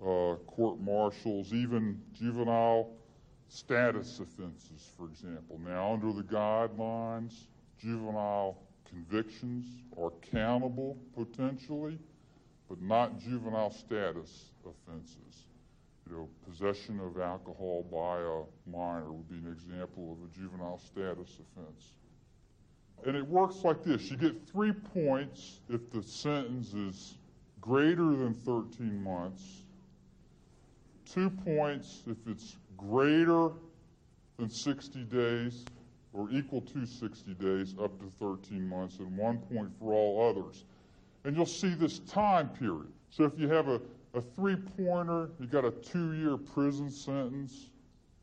uh, court martials, even juvenile status offenses, for example. Now, under the guidelines, juvenile convictions are countable potentially, but not juvenile status offenses. You know, possession of alcohol by a minor would be an example of a juvenile status offense. And it works like this you get three points if the sentence is greater than 13 months two points if it's greater than 60 days or equal to 60 days up to 13 months, and one point for all others. And you'll see this time period. So if you have a, a three pointer, you got a two year prison sentence,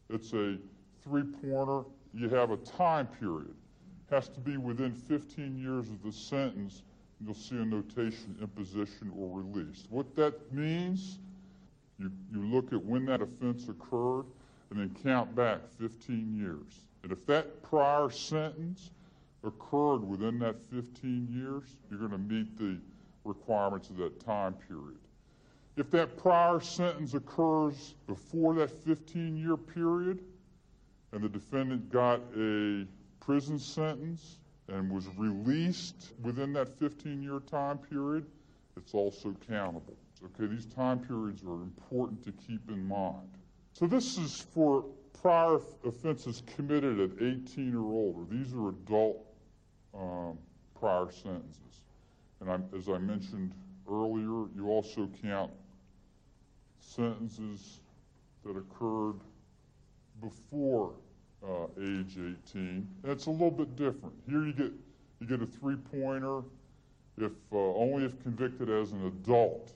it's a three pointer, you have a time period. Has to be within 15 years of the sentence, you'll see a notation imposition or release. What that means you, you look at when that offense occurred and then count back 15 years. And if that prior sentence occurred within that 15 years, you're going to meet the requirements of that time period. If that prior sentence occurs before that 15 year period and the defendant got a prison sentence and was released within that 15 year time period, it's also countable. Okay, these time periods are important to keep in mind. So this is for prior offenses committed at 18 or older. These are adult um, prior sentences. And I'm, as I mentioned earlier, you also count sentences that occurred before uh, age 18. And it's a little bit different. Here you get you get a three-pointer if uh, only if convicted as an adult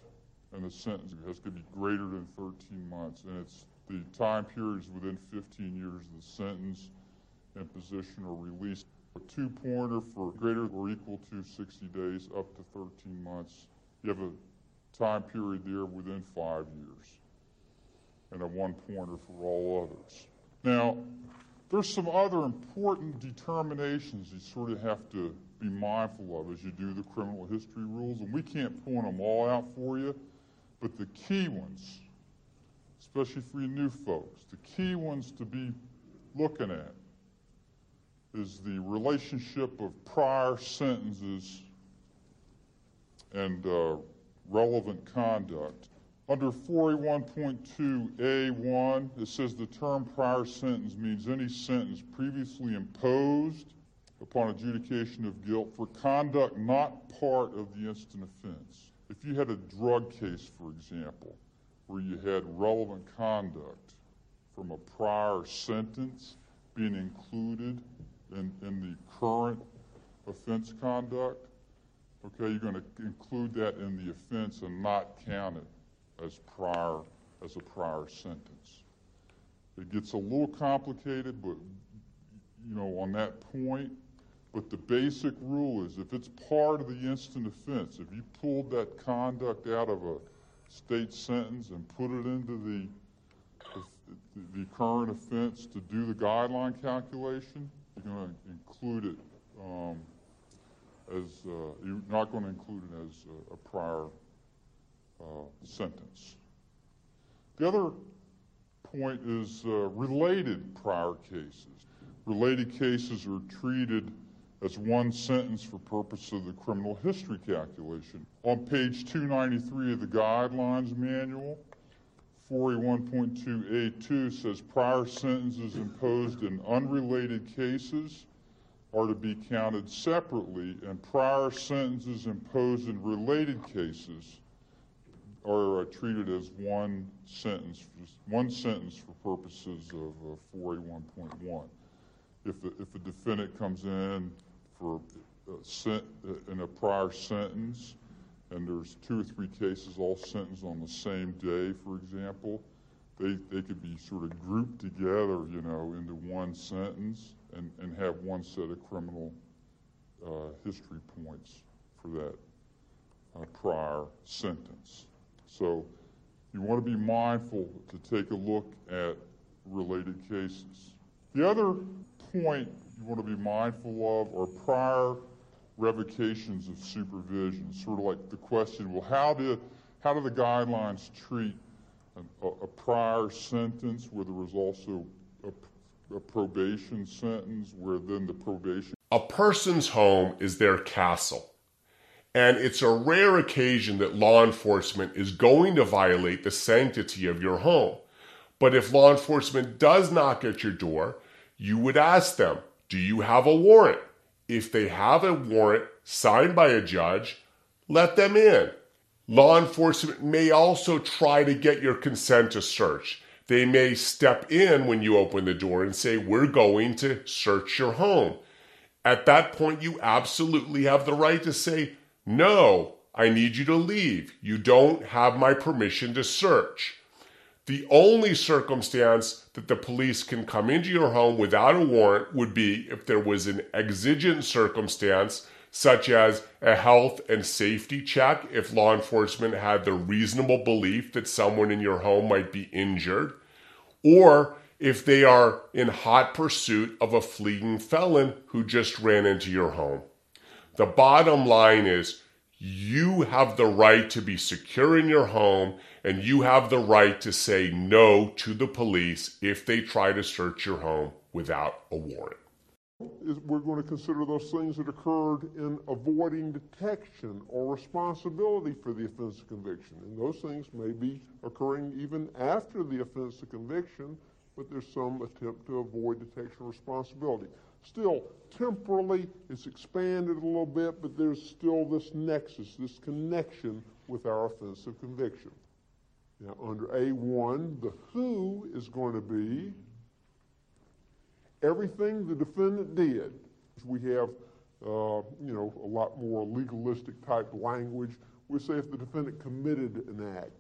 and the sentence has to be greater than 13 months. And it's the time period is within 15 years of the sentence, imposition, or release. A two pointer for greater or equal to 60 days up to 13 months. You have a time period there within five years, and a one pointer for all others. Now, there's some other important determinations you sort of have to be mindful of as you do the criminal history rules, and we can't point them all out for you, but the key ones, especially for you new folks, the key ones to be looking at is the relationship of prior sentences and uh, relevant conduct. Under 4A1.2A1, it says the term prior sentence means any sentence previously imposed upon adjudication of guilt for conduct not part of the instant offense. If you had a drug case, for example, where you had relevant conduct from a prior sentence being included in, in the current offense conduct, okay, you're going to include that in the offense and not count it as prior as a prior sentence. It gets a little complicated, but you know, on that point, but the basic rule is if it's part of the instant offense, if you pulled that conduct out of a state sentence and put it into the the, current offense to do the guideline calculation, you're going to include it um, as uh, you're not going to include it as a, a prior uh, sentence. The other point is uh, related prior cases. Related cases are treated as one sentence for purpose of the criminal history calculation. On page 293 of the guidelines manual, 4A1.2A2 says prior sentences imposed in unrelated cases are to be counted separately, and prior sentences imposed in related cases are uh, treated as one sentence, one sentence for purposes of uh, 4A1.1. If a, if a defendant comes in for a uh, in a prior sentence, and there's two or three cases all sentenced on the same day, for example, they, they could be sort of grouped together, you know, into one sentence and, and have one set of criminal uh, history points for that uh, prior sentence. So you want to be mindful to take a look at related cases. The other point you want to be mindful of are prior revocations of supervision. Sort of like the question, well, how do, how do the guidelines treat a, a prior sentence where there was also a, a probation sentence where then the probation. A person's home is their castle. And it's a rare occasion that law enforcement is going to violate the sanctity of your home. But if law enforcement does knock at your door, you would ask them, Do you have a warrant? If they have a warrant signed by a judge, let them in. Law enforcement may also try to get your consent to search. They may step in when you open the door and say, We're going to search your home. At that point, you absolutely have the right to say, no, I need you to leave. You don't have my permission to search. The only circumstance that the police can come into your home without a warrant would be if there was an exigent circumstance, such as a health and safety check, if law enforcement had the reasonable belief that someone in your home might be injured, or if they are in hot pursuit of a fleeing felon who just ran into your home. The bottom line is you have the right to be secure in your home and you have the right to say no to the police if they try to search your home without a warrant. We're going to consider those things that occurred in avoiding detection or responsibility for the offense of conviction. And those things may be occurring even after the offense of conviction, but there's some attempt to avoid detection or responsibility. Still, temporally, it's expanded a little bit, but there's still this nexus, this connection with our offense of conviction. Now, under A1, the who is going to be everything the defendant did. We have, uh, you know, a lot more legalistic type language. We say if the defendant committed an act,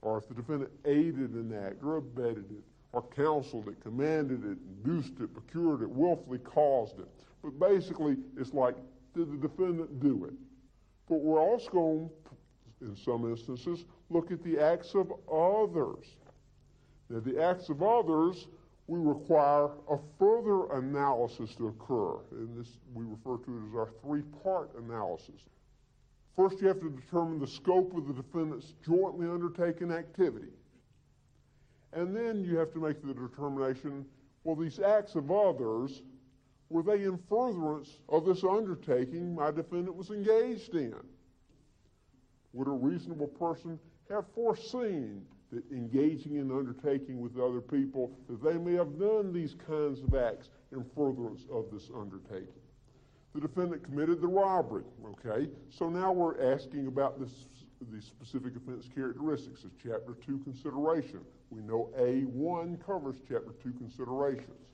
or if the defendant aided an act or abetted it, or counseled it, commanded it, induced it, procured it, willfully caused it. But basically, it's like, did the defendant do it? But we're also going in some instances, look at the acts of others. Now, the acts of others, we require a further analysis to occur. And this we refer to it as our three part analysis. First, you have to determine the scope of the defendant's jointly undertaken activity. And then you have to make the determination well, these acts of others, were they in furtherance of this undertaking my defendant was engaged in? Would a reasonable person have foreseen engaging in undertaking with other people, that they may have done these kinds of acts in furtherance of this undertaking? The defendant committed the robbery, okay? So now we're asking about this, the specific offense characteristics. of chapter 2 consideration. We know A1 covers chapter 2 considerations.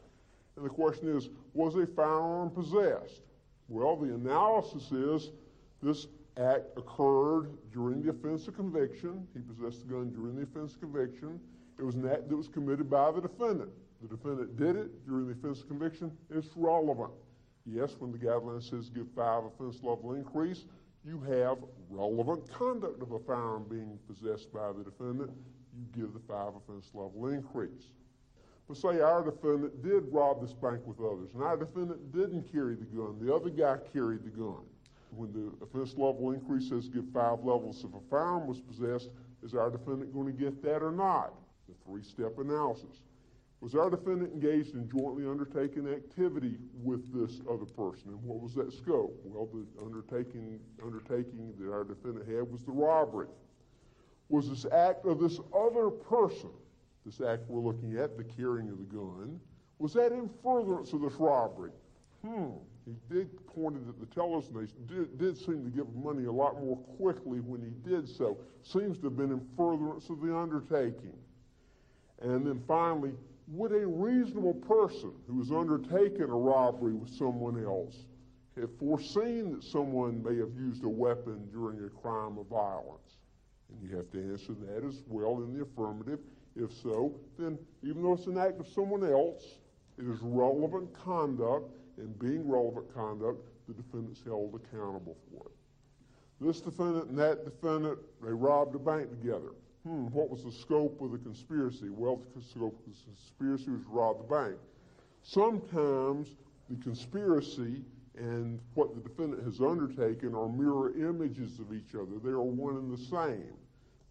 And the question is, was a firearm possessed? Well, the analysis is this act occurred during the offense of conviction. He possessed the gun during the offense of conviction. It was an act that was committed by the defendant. The defendant did it during the offense of conviction. It's relevant. Yes, when the guideline says give five offense level increase, you have relevant conduct of a firearm being possessed by the defendant. You give the five offense level increase. But say our defendant did rob this bank with others, and our defendant didn't carry the gun. The other guy carried the gun. When the offense level increase says give five levels if a firearm was possessed, is our defendant going to get that or not? The three step analysis. Was our defendant engaged in jointly undertaken activity with this other person? And what was that scope? Well, the undertaking, undertaking that our defendant had was the robbery. Was this act of this other person, this act we're looking at, the carrying of the gun, was that in furtherance of this robbery? Hmm. He did pointed that the tellers did, did seem to give money a lot more quickly when he did so. Seems to have been in furtherance of the undertaking. And then finally, would a reasonable person who has undertaken a robbery with someone else have foreseen that someone may have used a weapon during a crime of violence? And you have to answer that as well in the affirmative. If so, then even though it's an act of someone else, it is relevant conduct, and being relevant conduct, the defendant's held accountable for it. This defendant and that defendant, they robbed a bank together. Hmm, what was the scope of the conspiracy? Well, the scope of the conspiracy was to rob the bank. Sometimes the conspiracy and what the defendant has undertaken are mirror images of each other. They are one and the same.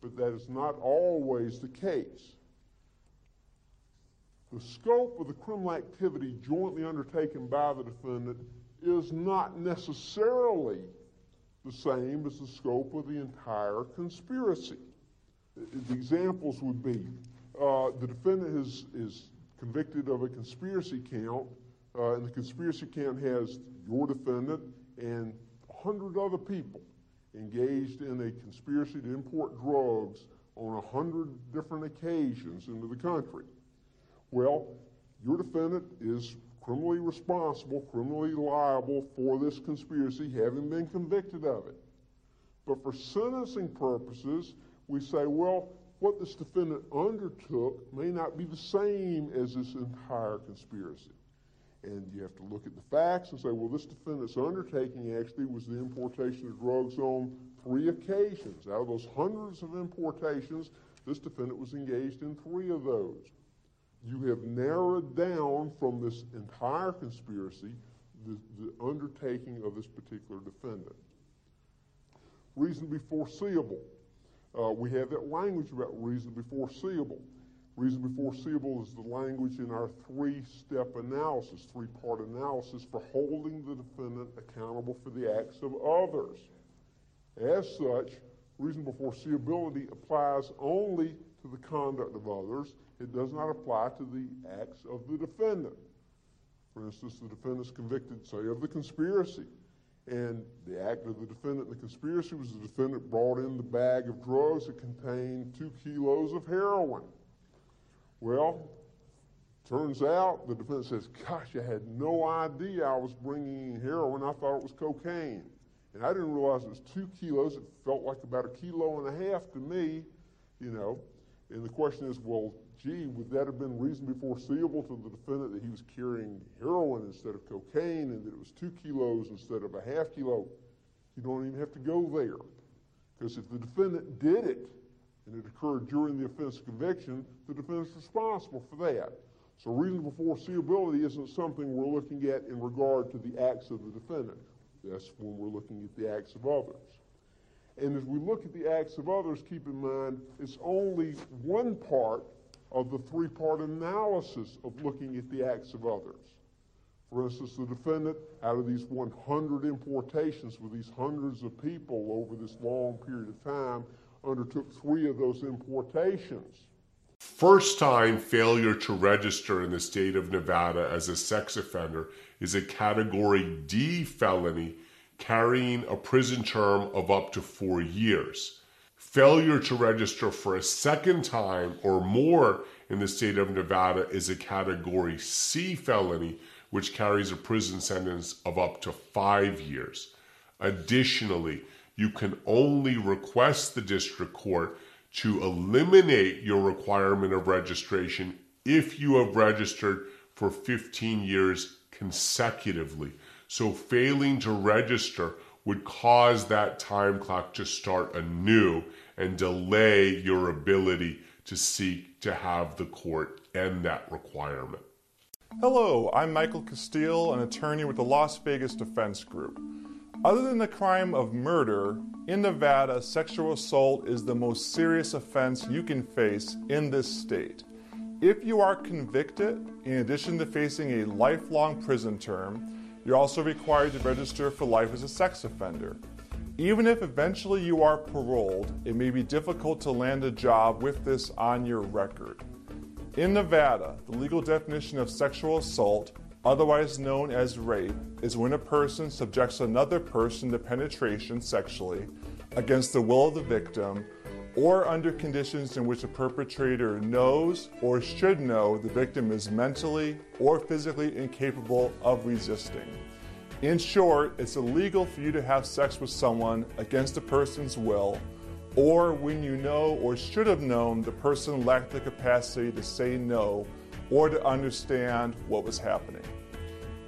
But that is not always the case. The scope of the criminal activity jointly undertaken by the defendant is not necessarily the same as the scope of the entire conspiracy. The examples would be uh, the defendant is, is convicted of a conspiracy count, uh, and the conspiracy count has your defendant and 100 other people engaged in a conspiracy to import drugs on 100 different occasions into the country. Well, your defendant is criminally responsible, criminally liable for this conspiracy, having been convicted of it. But for sentencing purposes, we say, well, what this defendant undertook may not be the same as this entire conspiracy. And you have to look at the facts and say, well, this defendant's undertaking actually was the importation of drugs on three occasions. Out of those hundreds of importations, this defendant was engaged in three of those. You have narrowed down from this entire conspiracy the, the undertaking of this particular defendant. Reasonably foreseeable. Uh, we have that language about reasonably foreseeable. Reasonably foreseeable is the language in our three step analysis, three part analysis for holding the defendant accountable for the acts of others. As such, reasonable foreseeability applies only to the conduct of others, it does not apply to the acts of the defendant. For instance, the defendant is convicted, say, of the conspiracy. And the act of the defendant in the conspiracy was the defendant brought in the bag of drugs that contained two kilos of heroin. Well, turns out the defendant says, Gosh, I had no idea I was bringing in heroin. I thought it was cocaine. And I didn't realize it was two kilos. It felt like about a kilo and a half to me, you know. And the question is, well, gee, would that have been reasonably foreseeable to the defendant that he was carrying heroin instead of cocaine and that it was two kilos instead of a half kilo? You don't even have to go there. Because if the defendant did it and it occurred during the offense conviction, the defendant's responsible for that. So reasonable foreseeability isn't something we're looking at in regard to the acts of the defendant. That's when we're looking at the acts of others. And as we look at the acts of others, keep in mind it's only one part of the three part analysis of looking at the acts of others. For instance, the defendant, out of these 100 importations with these hundreds of people over this long period of time, undertook three of those importations. First time failure to register in the state of Nevada as a sex offender is a Category D felony carrying a prison term of up to four years. Failure to register for a second time or more in the state of Nevada is a Category C felony, which carries a prison sentence of up to five years. Additionally, you can only request the district court to eliminate your requirement of registration if you have registered for 15 years consecutively. So, failing to register would cause that time clock to start anew and delay your ability to seek to have the court end that requirement. Hello, I'm Michael Castillo, an attorney with the Las Vegas Defense Group. Other than the crime of murder, in Nevada, sexual assault is the most serious offense you can face in this state. If you are convicted, in addition to facing a lifelong prison term, you're also required to register for life as a sex offender. Even if eventually you are paroled, it may be difficult to land a job with this on your record. In Nevada, the legal definition of sexual assault, otherwise known as rape, is when a person subjects another person to penetration sexually against the will of the victim or under conditions in which the perpetrator knows or should know the victim is mentally or physically incapable of resisting. In short, it's illegal for you to have sex with someone against a person's will or when you know or should have known the person lacked the capacity to say no or to understand what was happening.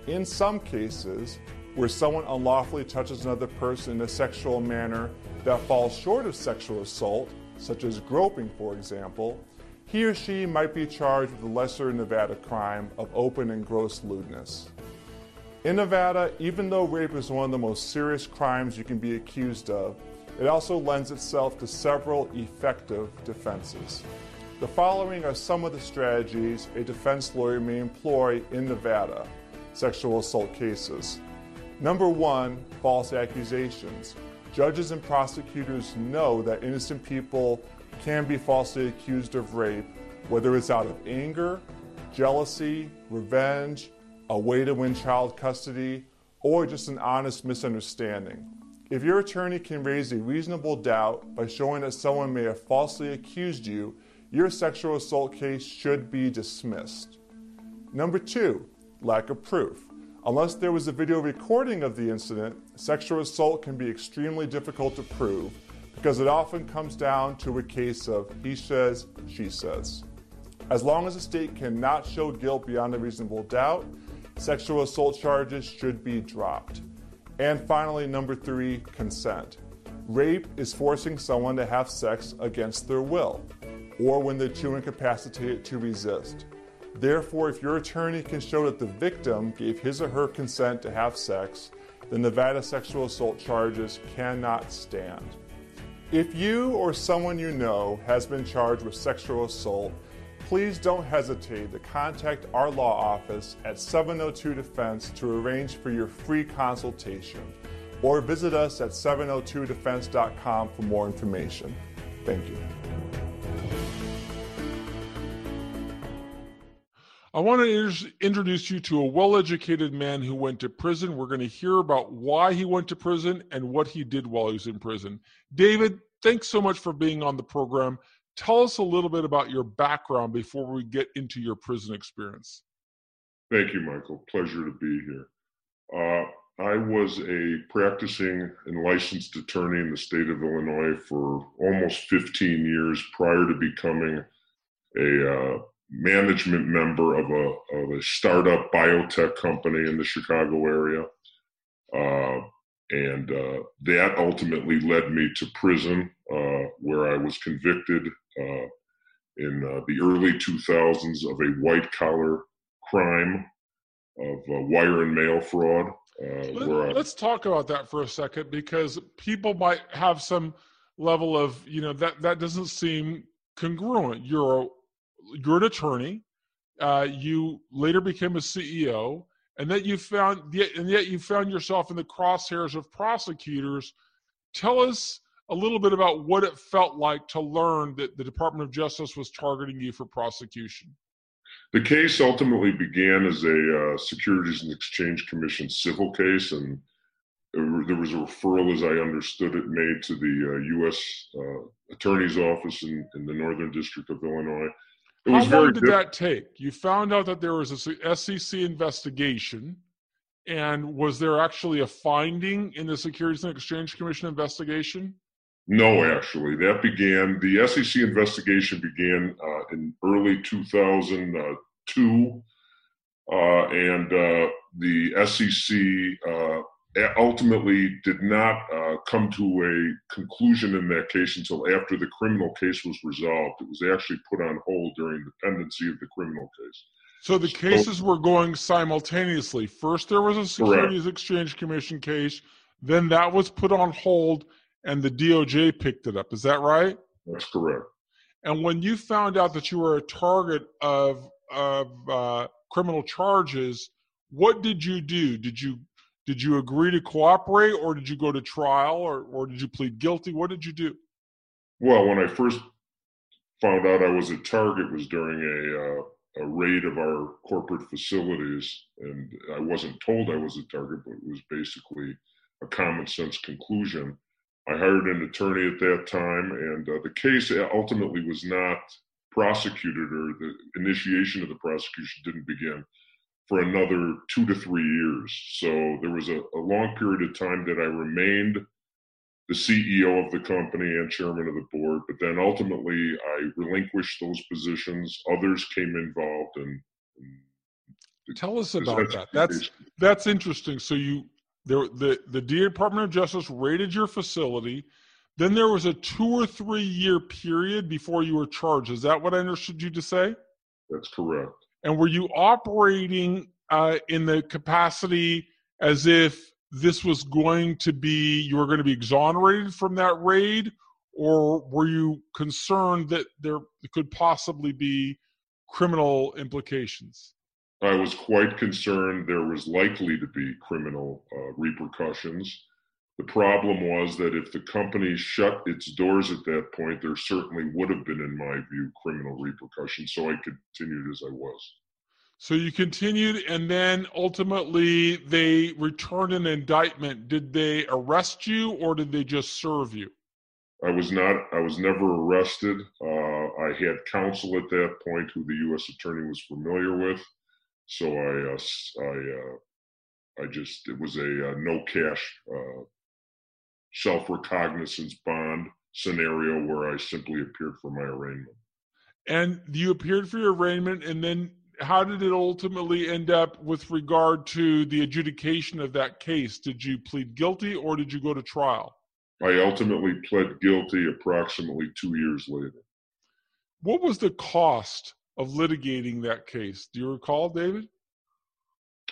In some cases, where someone unlawfully touches another person in a sexual manner that falls short of sexual assault, such as groping, for example, he or she might be charged with the lesser Nevada crime of open and gross lewdness. In Nevada, even though rape is one of the most serious crimes you can be accused of, it also lends itself to several effective defenses. The following are some of the strategies a defense lawyer may employ in Nevada sexual assault cases. Number one, false accusations. Judges and prosecutors know that innocent people can be falsely accused of rape, whether it's out of anger, jealousy, revenge, a way to win child custody, or just an honest misunderstanding. If your attorney can raise a reasonable doubt by showing that someone may have falsely accused you, your sexual assault case should be dismissed. Number two, lack of proof. Unless there was a video recording of the incident, sexual assault can be extremely difficult to prove because it often comes down to a case of he says, she says. As long as the state cannot show guilt beyond a reasonable doubt, sexual assault charges should be dropped. And finally, number three, consent. Rape is forcing someone to have sex against their will, or when they're too incapacitated to resist. Therefore, if your attorney can show that the victim gave his or her consent to have sex, the Nevada sexual assault charges cannot stand. If you or someone you know has been charged with sexual assault, please don't hesitate to contact our law office at 702 Defense to arrange for your free consultation or visit us at 702defense.com for more information. Thank you. I want to introduce you to a well educated man who went to prison. We're going to hear about why he went to prison and what he did while he was in prison. David, thanks so much for being on the program. Tell us a little bit about your background before we get into your prison experience. Thank you, Michael. Pleasure to be here. Uh, I was a practicing and licensed attorney in the state of Illinois for almost 15 years prior to becoming a uh, management member of a, of a startup biotech company in the Chicago area. Uh, and uh, that ultimately led me to prison, uh, where I was convicted uh, in uh, the early 2000s of a white collar crime of uh, wire and mail fraud. Uh, Let, us talk about that for a second because people might have some level of you know that that doesn't seem congruent. You're a, you're an attorney. you later became a CEO and that you found and yet you found yourself in the crosshairs of prosecutors. Tell us a little bit about what it felt like to learn that the department of justice was targeting you for prosecution. The case ultimately began as a uh, securities and exchange commission civil case and there was a referral as i understood it made to the uh, u.s uh, attorney's office in, in the northern district of illinois it was How long did that take? You found out that there was a SEC investigation, and was there actually a finding in the Securities and Exchange Commission investigation? No, actually, that began. The SEC investigation began uh, in early 2002, uh, and uh, the SEC uh, ultimately did not uh, come to a conclusion in that case until after the criminal case was resolved. It was actually put on hold during the pendency of the criminal case. So the cases so, were going simultaneously. First, there was a Securities correct. Exchange Commission case, then that was put on hold, and the DOJ picked it up. Is that right? That's correct. And when you found out that you were a target of of uh, criminal charges, what did you do? Did you did you agree to cooperate or did you go to trial or, or did you plead guilty? What did you do? Well, when I first found out I was a target was during a, uh, a raid of our corporate facilities. And I wasn't told I was a target, but it was basically a common sense conclusion. I hired an attorney at that time, and uh, the case ultimately was not prosecuted, or the initiation of the prosecution didn't begin for another two to three years. So there was a, a, long period of time that I remained the CEO of the company and chairman of the board, but then ultimately I relinquished those positions. Others came involved and. and Tell us about that. That's that's interesting. So you there the the Department of Justice raided your facility. Then there was a two or three year period before you were charged. Is that what I understood you to say? That's correct. And were you operating uh, in the capacity as if this was going to be, you were going to be exonerated from that raid? Or were you concerned that there could possibly be criminal implications? I was quite concerned there was likely to be criminal uh, repercussions. The problem was that if the company shut its doors at that point, there certainly would have been, in my view, criminal repercussions. So I continued as I was. So you continued, and then ultimately they returned an indictment. Did they arrest you, or did they just serve you? I was not. I was never arrested. Uh, I had counsel at that point, who the U.S. attorney was familiar with. So I, uh, I, uh, I just it was a uh, no cash uh, self recognizance bond scenario where I simply appeared for my arraignment. And you appeared for your arraignment, and then how did it ultimately end up with regard to the adjudication of that case? Did you plead guilty or did you go to trial? I ultimately pled guilty approximately two years later. What was the cost of litigating that case? Do you recall, David?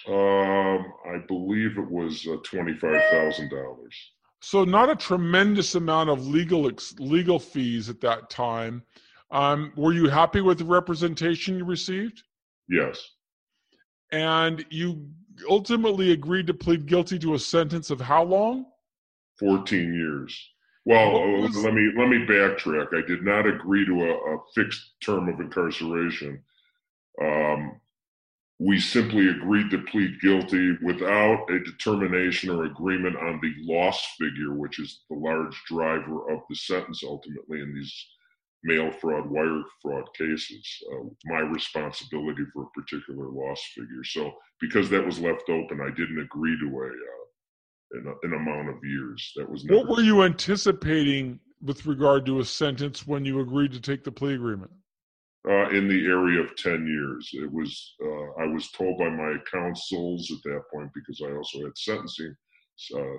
Um, I believe it was uh, twenty-five thousand dollars. So not a tremendous amount of legal ex- legal fees at that time. Um, were you happy with the representation you received? Yes. And you ultimately agreed to plead guilty to a sentence of how long? 14 years. Well, was... let me let me backtrack. I did not agree to a, a fixed term of incarceration. Um, we simply agreed to plead guilty without a determination or agreement on the loss figure, which is the large driver of the sentence ultimately in these mail fraud, wire fraud cases, uh, my responsibility for a particular loss figure. So because that was left open, I didn't agree to a uh, an, an, amount of years. That was what were you anticipating with regard to a sentence when you agreed to take the plea agreement? Uh, in the area of 10 years. It was, uh, I was told by my counsels at that point, because I also had sentencing uh,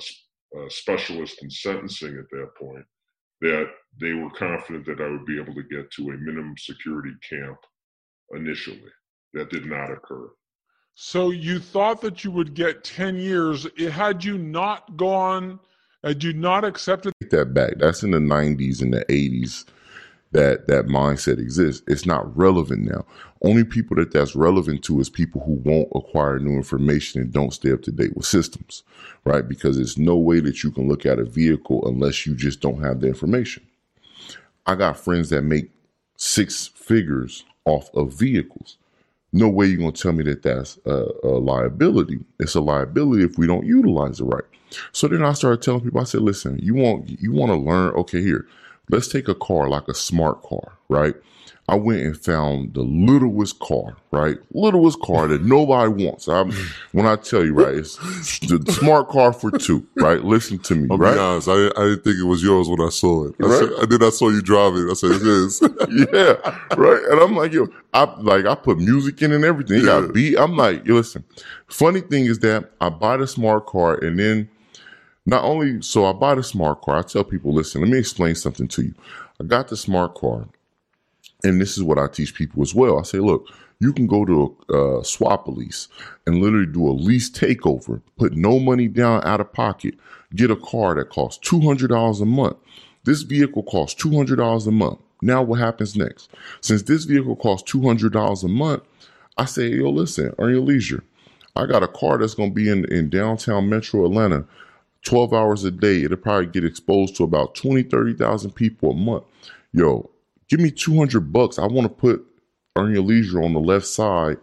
uh, specialist in sentencing at that point that they were confident that I would be able to get to a minimum security camp initially. That did not occur. So you thought that you would get 10 years. Had you not gone, had you not accepted that back. That's in the 90s and the 80s that that mindset exists. It's not relevant now. Only people that that's relevant to is people who won't acquire new information and don't stay up to date with systems, right? Because there's no way that you can look at a vehicle unless you just don't have the information. I got friends that make six figures off of vehicles. No way you're gonna tell me that that's a, a liability. It's a liability if we don't utilize it right. So then I started telling people. I said, "Listen, you want you want to learn? Okay, here, let's take a car like a smart car, right? I went and found the littlest car, right? Littlest car that nobody wants. I'm, when I tell you, right, it's the smart car for two, right? Listen to me, I'll right? be honest, I, I didn't think it was yours when I saw it. I Right. said, and then I saw you driving. I said, it is. yeah, right. And I'm like, yo, I like I put music in and everything. It got beat. I'm like, listen. Funny thing is that I buy the smart car and then not only so I buy the smart car, I tell people, listen, let me explain something to you. I got the smart car, and this is what I teach people as well. I say, look, you can go to a uh, Swapalease and literally do a lease takeover, put no money down out of pocket, get a car that costs two hundred dollars a month. This vehicle costs two hundred dollars a month. Now what happens next? Since this vehicle costs two hundred dollars a month, I say, yo, listen, earn your leisure. I got a car that's gonna be in, in downtown metro Atlanta 12 hours a day, it'll probably get exposed to about 20, 30,000 people a month. Yo, give me 200 bucks. I want to put Earn Your Leisure on the left side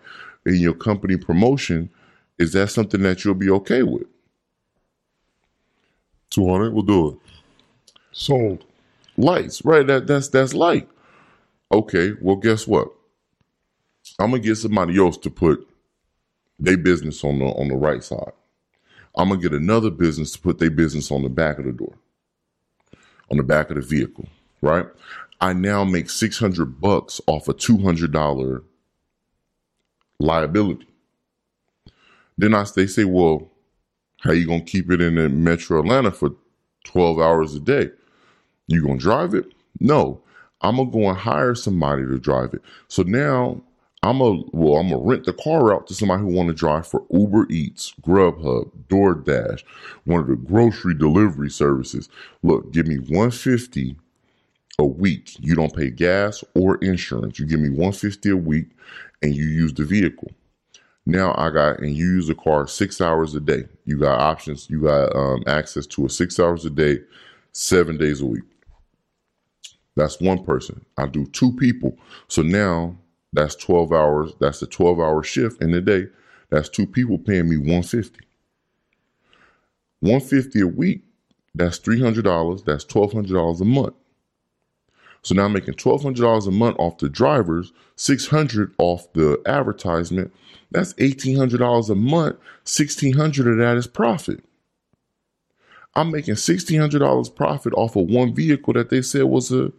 in your company promotion. Is that something that you'll be okay with? 200, we'll do it. Sold. Lights, right? That that's that's light. Okay, well, guess what? I'm gonna get somebody else to put their business on the on the right side. I'm gonna get another business to put their business on the back of the door, on the back of the vehicle, right? I now make six hundred bucks off a two hundred dollar liability. Then I they say, well, how you gonna keep it in the Metro Atlanta for twelve hours a day? You gonna drive it? No, I'm gonna go and hire somebody to drive it. So now I'm a well, I'm gonna rent the car out to somebody who want to drive for Uber Eats, Grubhub, DoorDash, one of the grocery delivery services. Look, give me 150 a week. You don't pay gas or insurance. You give me 150 a week, and you use the vehicle. Now I got and you use the car six hours a day. You got options. You got um, access to it six hours a day, seven days a week. That's one person. I do two people. So now that's 12 hours. That's a 12 hour shift in the day. That's two people paying me 150. 150 a week, that's $300. That's $1,200 a month. So now I'm making $1,200 a month off the drivers, 600 off the advertisement. That's $1,800 a month. 1600 of that is profit. I'm making $1,600 profit off of one vehicle that they said was a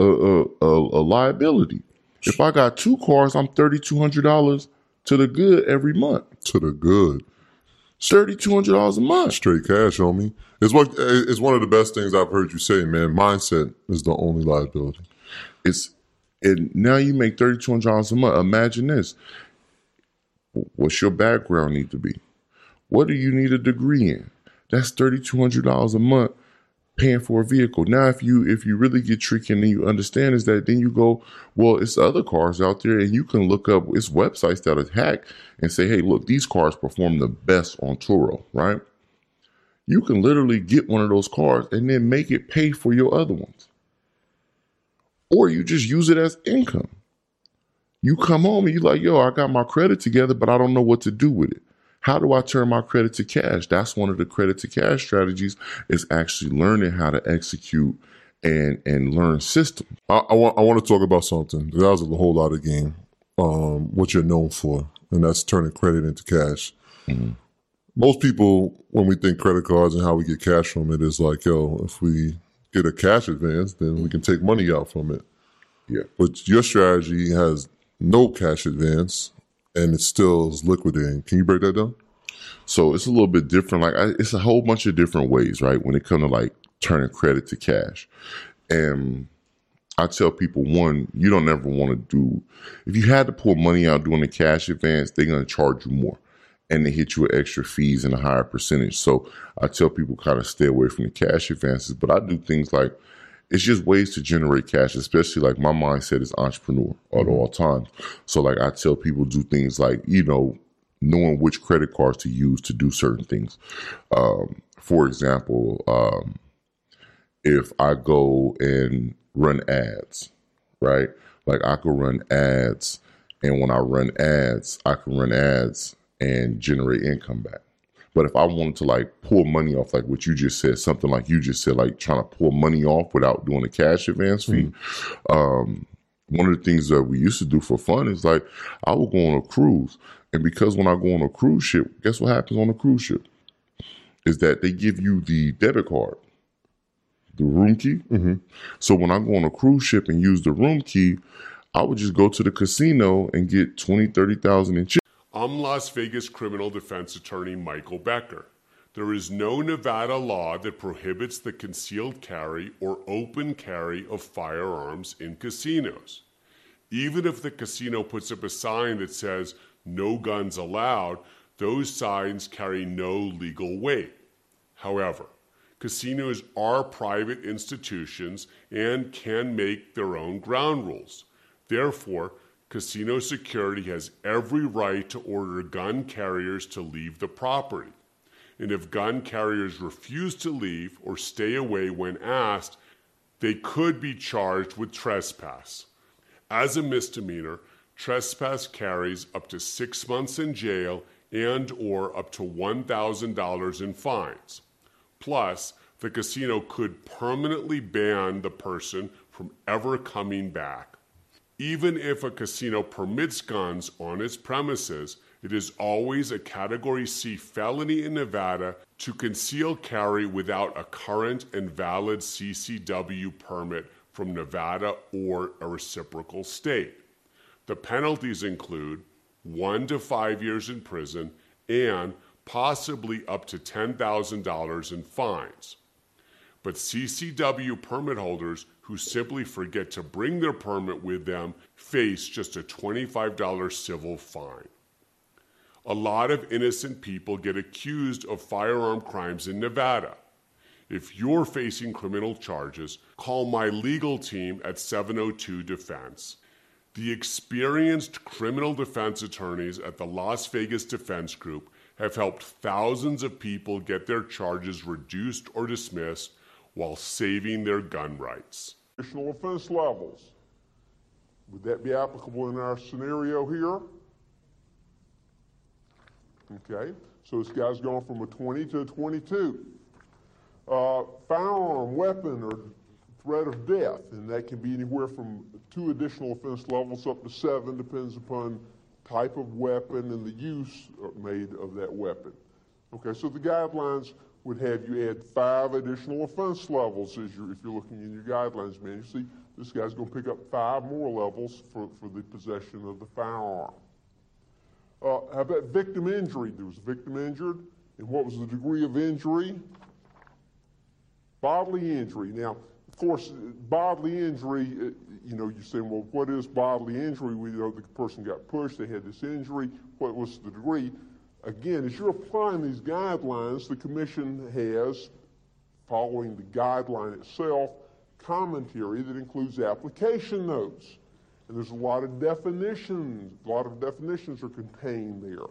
a, a, a, a liability. If I got two cars, I'm thirty two hundred dollars to the good every month. To the good. Thirty two hundred dollars a month. Straight cash on me. It's what eh, it's one of the best things I've heard you say, man. Mindset is the only liability. It's and now you make thirty two hundred dollars a month. Imagine this. What's your background need to be? What do you need a degree in? That's thirty two hundred dollars a month paying for a vehicle. Now, if you if you really get tricky and you understand is that then you go, well, it's other cars out there, and you can look up it's websites that are hacked and say, hey, look, these cars perform the best on Turo, right? You can literally get one of those cars and then make it pay for your other ones, or you just use it as income. You come home and you're like, yo, I got my credit together, but I don't know what to do with it. How do I turn my credit to cash? That's one of the credit to cash strategies is actually learning how to execute and and learn systems. I, I want I want to talk about something. That was a whole lot of game. Um, what you're known for, and that's turning credit into cash. Most people, when we think credit cards and how we get cash from it, is like, yo, if we get a cash advance, then we can take money out from it. Yeah. But your strategy has no cash advance, and it still is liquidating. Can you break that down? So it's a little bit different. Like I, it's a whole bunch of different ways, right? When it comes to like turning credit to cash, and I tell people one, you don't ever want to do. If you had to pull money out doing a cash advance, they're to charge you more, and they hit you with extra fees and a higher percentage. So I tell people kind of stay away from the cash advances. But I do things like it's just ways to generate cash, especially like my mindset is entrepreneur at all times. So like I tell people do things like, you know, knowing which credit cards to use to do certain things. Um, for example, um, if I go and run ads, right? Like I could run ads, and when I run ads, I can run ads and generate income back. But if I wanted to like pull money off, like what you just said, something like you just said, like trying to pull money off without doing a cash advance fee, mm-hmm. um, one of the things that we used to do for fun is like I would go on a cruise, and because when I go on a cruise ship, guess what happens on a cruise ship? Is that they give you the debit card, the room key. Mm-hmm. So when I go on a cruise ship and use the room key, I would just go to the casino and get 20, 30,000 in chips. I'm Las Vegas criminal defense attorney Michael Becker. There is no Nevada law that prohibits the concealed carry or open carry of firearms in casinos. Even if the casino puts up a sign that says no guns allowed, those signs carry no legal weight. However, casinos are private institutions and can make their own ground rules. Therefore, casino security has every right to order gun carriers to leave the property and if gun carriers refuse to leave or stay away when asked, they could be charged with trespass. As a misdemeanor, trespass carries up to 6 months in jail and or up to $1,000 in fines. Plus, the casino could permanently ban the person from ever coming back. Even if a casino permits guns on its premises, it is always a Category C felony in Nevada to conceal carry without a current and valid CCW permit from Nevada or a reciprocal state. The penalties include one to five years in prison and possibly up to $10,000 in fines. But CCW permit holders who simply forget to bring their permit with them face just a $25 civil fine. A lot of innocent people get accused of firearm crimes in Nevada. If you're facing criminal charges, call my legal team at 702 Defense. The experienced criminal defense attorneys at the Las Vegas Defense Group have helped thousands of people get their charges reduced or dismissed while saving their gun rights. Additional offense levels. Would that be applicable in our scenario here? Okay, so this guy's gone from a 20 to a 22. Uh, firearm, weapon, or threat of death, and that can be anywhere from two additional offense levels up to seven, depends upon type of weapon and the use made of that weapon. Okay, so the guidelines would have you add five additional offense levels as you're, if you're looking in your guidelines manual. See, this guy's going to pick up five more levels for, for the possession of the firearm. Uh, how about victim injury? There was a victim injured, and what was the degree of injury? Bodily injury. Now, of course, bodily injury, uh, you know, you're saying, well, what is bodily injury? We know the person got pushed, they had this injury. What was the degree? Again, as you're applying these guidelines, the commission has, following the guideline itself, commentary that includes application notes. And there's a lot of definitions, a lot of definitions are contained there.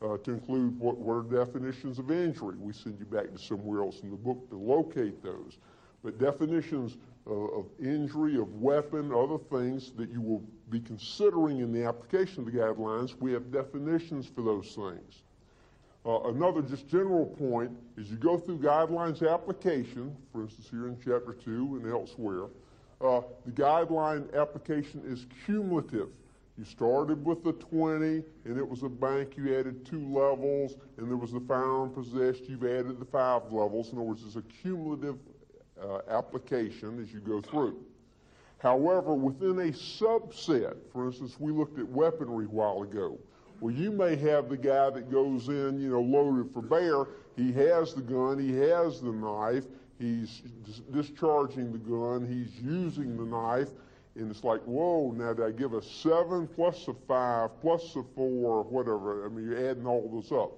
Uh, to include what, what are definitions of injury. We send you back to somewhere else in the book to locate those. But definitions of injury, of weapon, other things that you will be considering in the application of the guidelines, we have definitions for those things. Uh, another just general point is you go through guidelines application, for instance here in chapter 2 and elsewhere, uh, the guideline application is cumulative. You started with the 20, and it was a bank. You added two levels, and there was the firearm possessed. You've added the five levels. In other words, it's a cumulative uh, application as you go through. However, within a subset, for instance, we looked at weaponry a while ago. Well, you may have the guy that goes in, you know, loaded for bear. He has the gun, he has the knife, he's discharging the gun, he's using the knife, and it's like, whoa, now did I give a seven plus a five plus a four, or whatever? I mean, you're adding all this up.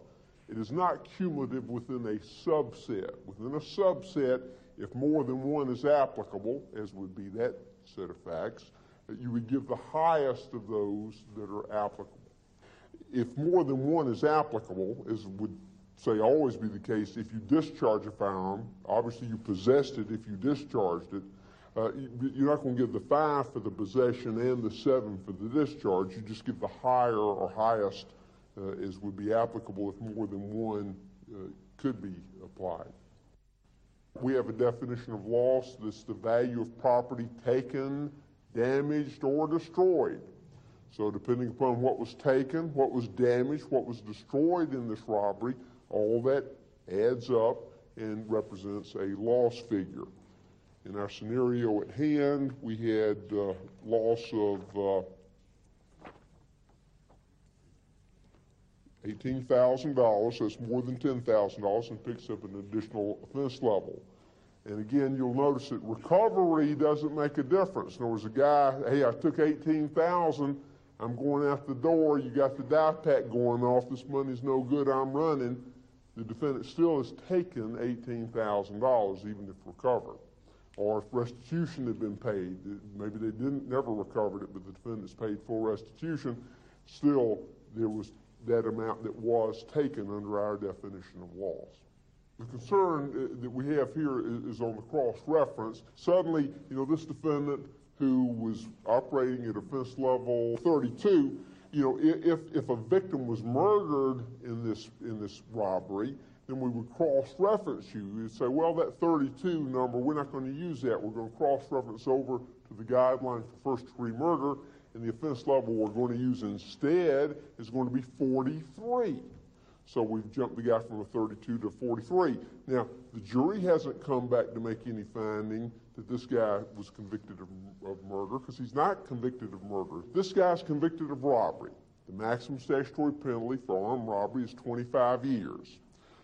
It is not cumulative within a subset. Within a subset, if more than one is applicable, as would be that set of facts, you would give the highest of those that are applicable. If more than one is applicable, as would say always be the case, if you discharge a firearm, obviously you possessed it if you discharged it. Uh, you, are not going to give the five for the possession and the seven for the discharge. You just give the higher or highest uh, as would be applicable if more than one uh, could be applied. We have a definition of loss that's the value of property taken, damaged, or destroyed. So, depending upon what was taken, what was damaged, what was destroyed in this robbery, all that adds up and represents a loss figure. In our scenario at hand, we had uh, loss of uh, $18,000, so more than $10,000 and picks up an additional offense level. And again, you'll notice that recovery doesn't make a difference. Other words, a guy, hey, I took 18,000, I'm going out the door, you got the dye pack going off, this money's no good, I'm running. The defendant still has taken $18,000, even if recovered. Or if restitution had been paid, maybe they didn't never recovered it, but the defendant's paid full restitution, still there was that amount that was taken under our definition of loss. The concern uh, that we have here is, on the cross reference. Suddenly, you know, this defendant who was operating at offense level 32, you know, if, if a victim was murdered in this, in this robbery, then we would cross-reference you. You'd say, well, that 32 number, we're not going to use that. We're going to cross-reference over to the guideline for first-degree murder, and the offense level we're going to use instead is going to be 43. So we've jumped the guy from a 32 to 43. Now, the jury hasn't come back to make any finding that this guy was convicted of, of murder because he's not convicted of murder. This guy's convicted of robbery. The maximum statutory penalty for armed robbery is 25 years.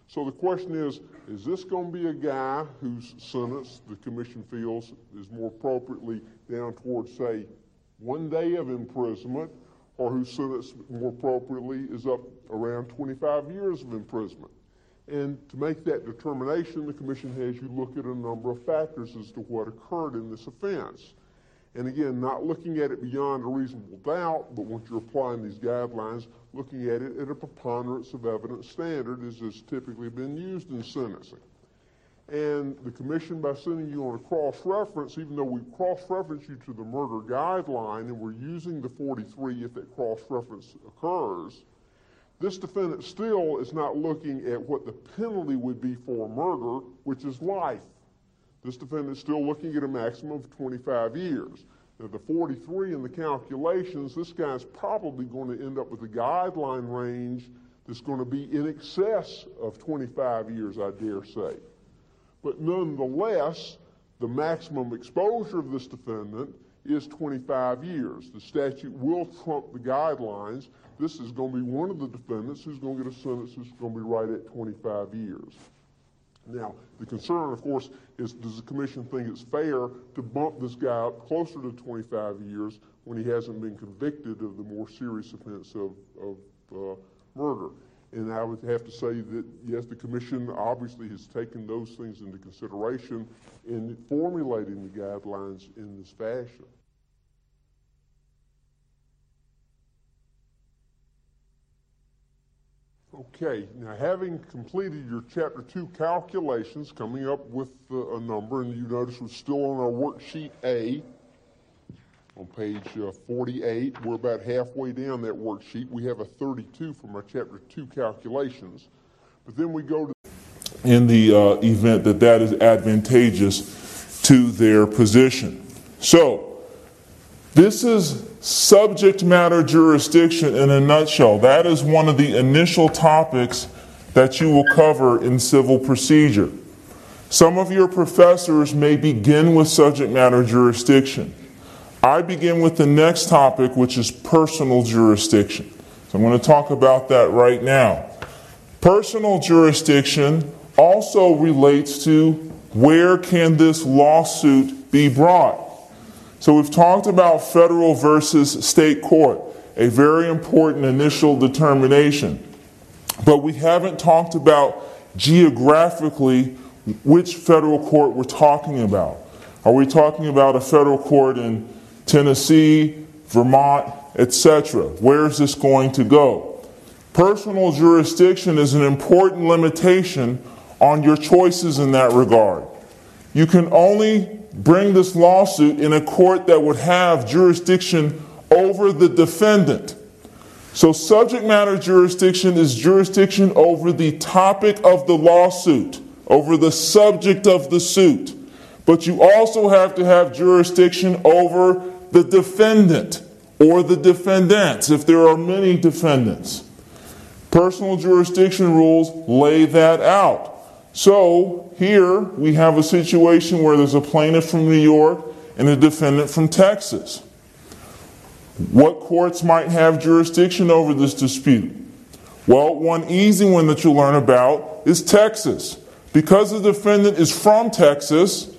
So the question is, is this going to be a guy whose sentence the commission feels is more appropriately down towards, say, one day of imprisonment, or whose sentence more appropriately is up around 25 years of imprisonment? And to make that determination, the commission has you look at a number of factors as to what occurred in this offense. And again, not looking at it beyond a reasonable doubt, but once you're applying these guidelines, looking at it at a preponderance of evidence standard as has typically been used in sentencing. And the commission, by sending you on a cross-reference, even though we cross-reference you to the murder guideline and we're using the 43 if that cross-reference occurs, this defendant still is not looking at what the penalty would be for murder, which is life. This defendant is still looking at a maximum of 25 years. Now, the 43 in the calculations, this guy's probably going to end up with a guideline range that's going to be in excess of 25 years, I dare say. But nonetheless, the maximum exposure of this defendant is 25 years. The statute will trump the guidelines. This is going to be one of the defendants who's going to get a sentence that's going to be right at 25 years. Now, the concern, of course, is does the commission think it's fair to bump this guy up closer to 25 years when he hasn't been convicted of the more serious offense of, of uh, murder? And I would have to say that, yes, the Commission obviously has taken those things into consideration in formulating the guidelines in this fashion. Okay, now having completed your Chapter 2 calculations, coming up with uh, a number, and you notice we're still on our worksheet A, on page uh, 48. We're about halfway down that worksheet. We have a 32 from our chapter 2 calculations. But then we go to in the uh, event that that is advantageous to their position. So, this is subject matter jurisdiction in a nutshell. That is one of the initial topics that you will cover in civil procedure. Some of your professors may begin with subject matter jurisdiction. I begin with the next topic, which is personal jurisdiction. So I'm going to talk about that right now. Personal jurisdiction also relates to where can this lawsuit be brought. So we've talked about federal versus state court, a very important initial determination. But we haven't talked about geographically which federal court we're talking about. Are we talking about a federal court in Tennessee, Vermont, etc.? Where is this going to go? Personal jurisdiction is an important limitation on your choices in that regard. You can only bring this lawsuit in a court that would have jurisdiction over the defendant. So, subject matter jurisdiction is jurisdiction over the topic of the lawsuit, over the subject of the suit. But you also have to have jurisdiction over the defendant or the defendants if there are many defendants. Personal jurisdiction rules lay that out. So here we have a situation where there's a plaintiff from New York and a defendant from Texas. What courts might have jurisdiction over this dispute? Well, one easy one that you'll learn about is Texas. Because the defendant is from Texas,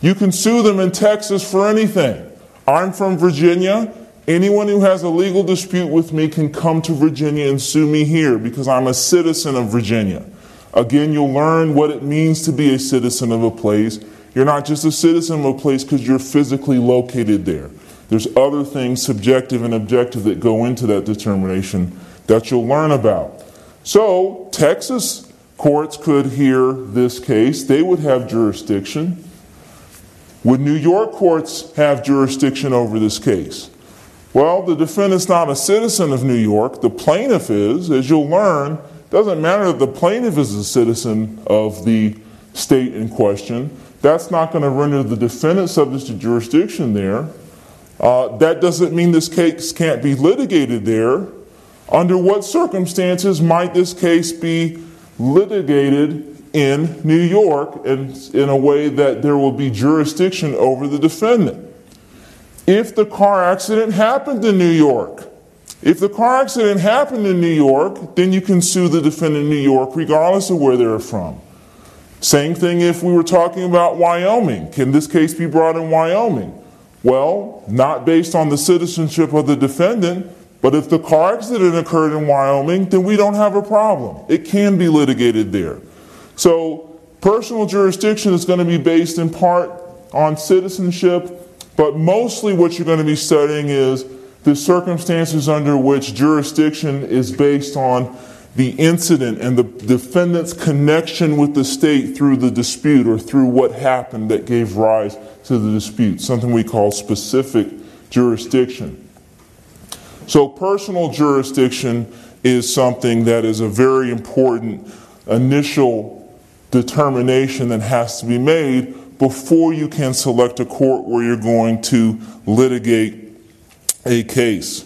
you can sue them in Texas for anything. I'm from Virginia. Anyone who has a legal dispute with me can come to Virginia and sue me here because I'm a citizen of Virginia. Again, you'll learn what it means to be a citizen of a place. You're not just a citizen of a place because you're physically located there. There's other things, subjective and objective, that go into that determination that you'll learn about. So, Texas courts could hear this case, they would have jurisdiction. Would New York courts have jurisdiction over this case? Well, the defendant's not a citizen of New York. The plaintiff is. As you'll learn, doesn't matter that the plaintiff is a citizen of the state in question. That's not going to render the defendant subject to jurisdiction there. Uh, that doesn't mean this case can't be litigated there. Under what circumstances might this case be litigated in New York in, in a way that there will be jurisdiction over the defendant? If the car accident happened in New York, if the car accident happened in New York, then you can sue the defendant in New York regardless of where they're from. Same thing if we were talking about Wyoming. Can this case be brought in Wyoming? Well, not based on the citizenship of the defendant, but if the car accident occurred in Wyoming, then we don't have a problem. It can be litigated there. So, personal jurisdiction is going to be based in part on citizenship but mostly what you're going to be studying is the circumstances under which jurisdiction is based on the incident and the defendant's connection with the state through the dispute or through what happened that gave rise to the dispute, something we call specific jurisdiction. So, personal jurisdiction is something that is a very important initial determination that has to be made before you can select a court where you're going to litigate a case.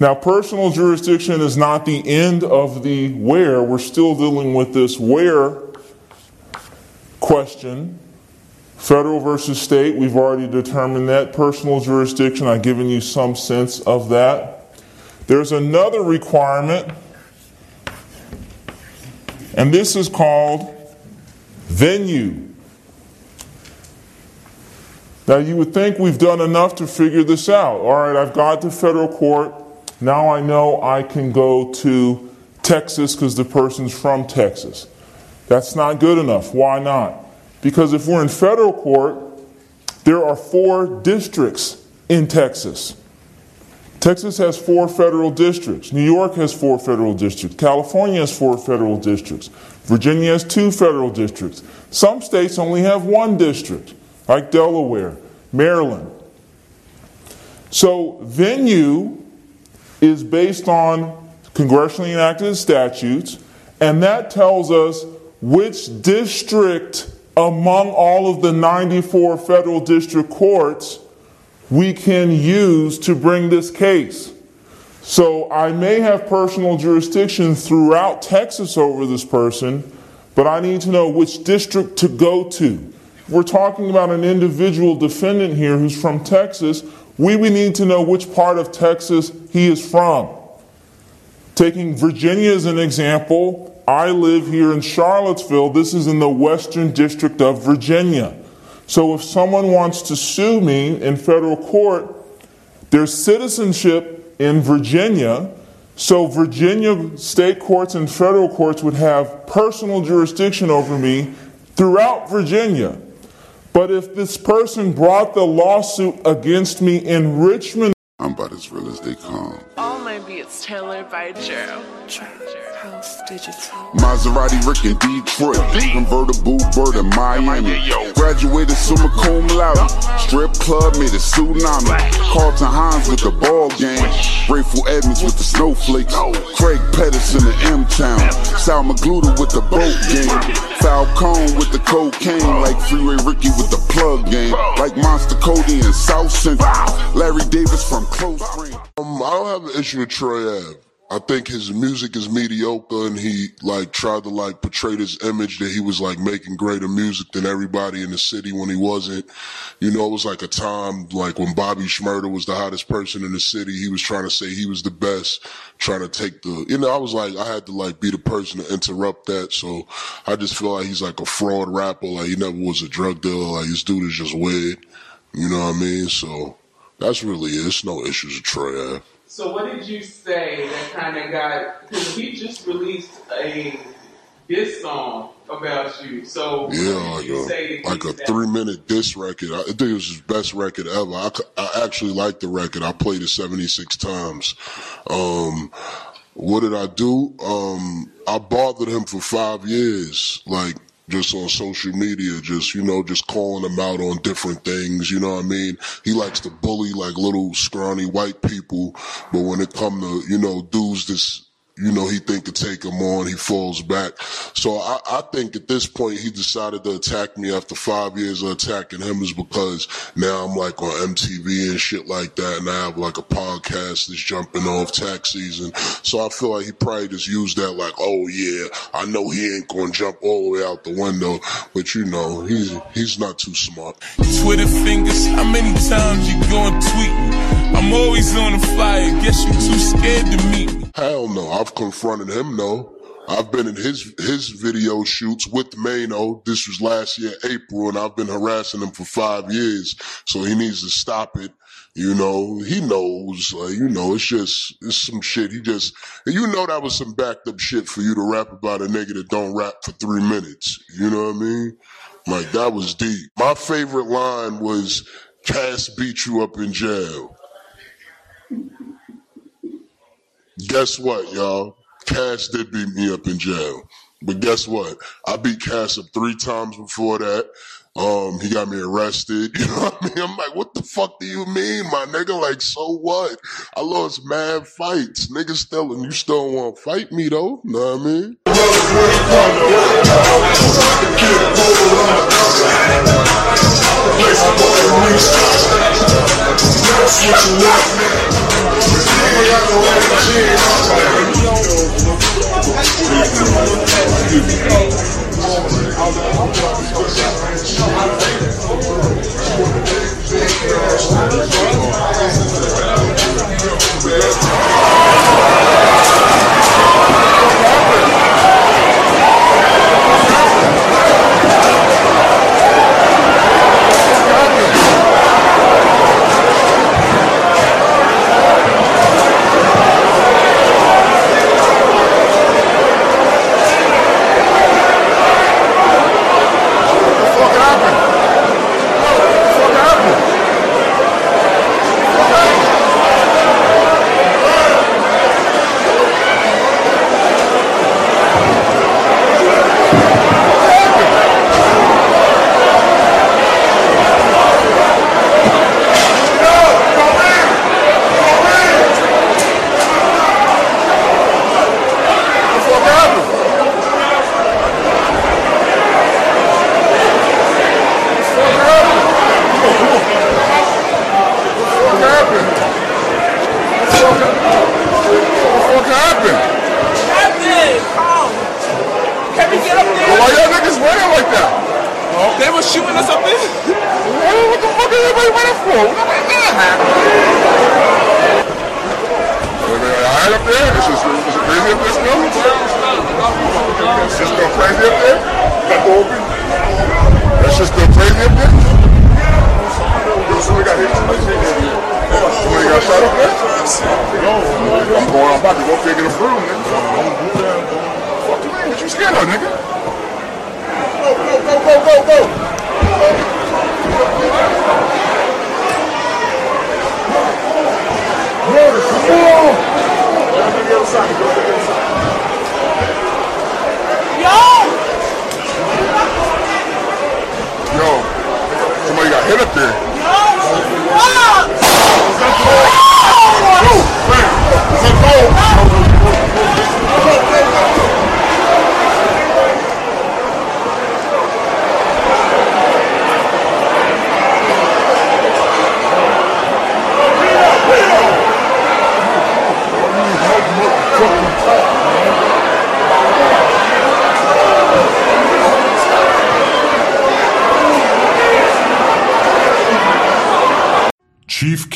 Now, personal jurisdiction is not the end of the where. We're still dealing with this where question. Federal versus state, we've already determined that. Personal jurisdiction, I've given you some sense of that. There's another requirement, and this is called venue. Now, you would think we've done enough to figure this out. All right, I've got to federal court. Now I know I can go to Texas because the person's from Texas. That's not good enough. Why not? Because if we're in federal court, there are four districts in Texas. Texas has four federal districts. New York has four federal districts. California has four federal districts. Virginia has two federal districts. Some states only have one district like Delaware, Maryland. So, venue is based on congressionally enacted statutes, and that tells us which district among all of the 94 federal district courts we can use to bring this case. So I may have personal jurisdiction throughout Texas over this person, but I need to know which district to go to we're talking about an individual defendant here who's from Texas, we would need to know which part of Texas he is from. Taking Virginia as an example, I live here in Charlottesville. This is in the Western District of Virginia. So if someone wants to sue me in federal court, there's citizenship in Virginia. So Virginia state courts and federal courts would have personal jurisdiction over me throughout Virginia. But if this person brought the lawsuit against me in Richmond, about as real as they come. All my beats tailored by Joe. House Digital. Maserati Rick in Detroit, Convertible Burt in Miami. Graduated summa cum laude, strip club made a tsunami. Carlton Hines with the ball game, Rayful Edmonds with the snowflakes, Craig Petties in the M Town, Sal Magluta with the boat game, Falcone with the cocaine, like Freeway Ricky with the plug game, like Monster Cody in South Central, Larry Davis from close Um, I don't have an issue with Troy Ave. I think his music is mediocre and he like tried to like portray this image that he was like making greater music than everybody in the city when he wasn't. You know, it was like a time like when Bobby Shmurda was the hottest person in the city. He was trying to say he was the best, trying to take the, you know, I was like, I had to like be the person to interrupt that. So I just feel like he's like a fraud rapper. Like he never was a drug dealer. Like this dude is just weird. You know what I mean? So that's really it. It's no issues with Troy Ave. So what did you say that kind of got? Because he just released a diss song about you. So what Yeah, did like you a, say like a three minute diss record. I think it was his best record ever. I, I actually like the record. I played it 76 times. Um, what did I do? Um, I bothered him for five years, like just on social media, just, you know, just calling him out on different things. You know what I mean? He likes to bully like little scrawny white people, but when it come to, you know, dudes this, you know, he think to take him on, he falls back. So I, I think at this point he decided to attack me after five years of attacking him is because now I'm like on MTV and shit like that, and I have like a podcast that's jumping off tax season. So I feel like he probably just used that like, oh yeah, I know he ain't gonna jump all the way out the window, but you know, he's he's not too smart. Twitter fingers, how many times you going tweeting? I'm always on the flyer, guess you too scared to meet me. Hell no, I've confronted him no. I've been in his his video shoots with Mano. This was last year, April, and I've been harassing him for five years. So he needs to stop it. You know, he knows, like, you know, it's just, it's some shit. He just, you know, that was some backed up shit for you to rap about a nigga that don't rap for three minutes. You know what I mean? Like, that was deep. My favorite line was, Cass beat you up in jail. Guess what, y'all? Cass did beat me up in jail. But guess what? I beat Cass up three times before that. Um, he got me arrested. You know what I mean? I'm like, what the fuck do you mean, my nigga? Like, so what? I lost mad fights. Niggas still, and you still want to fight me though? Know what I mean? What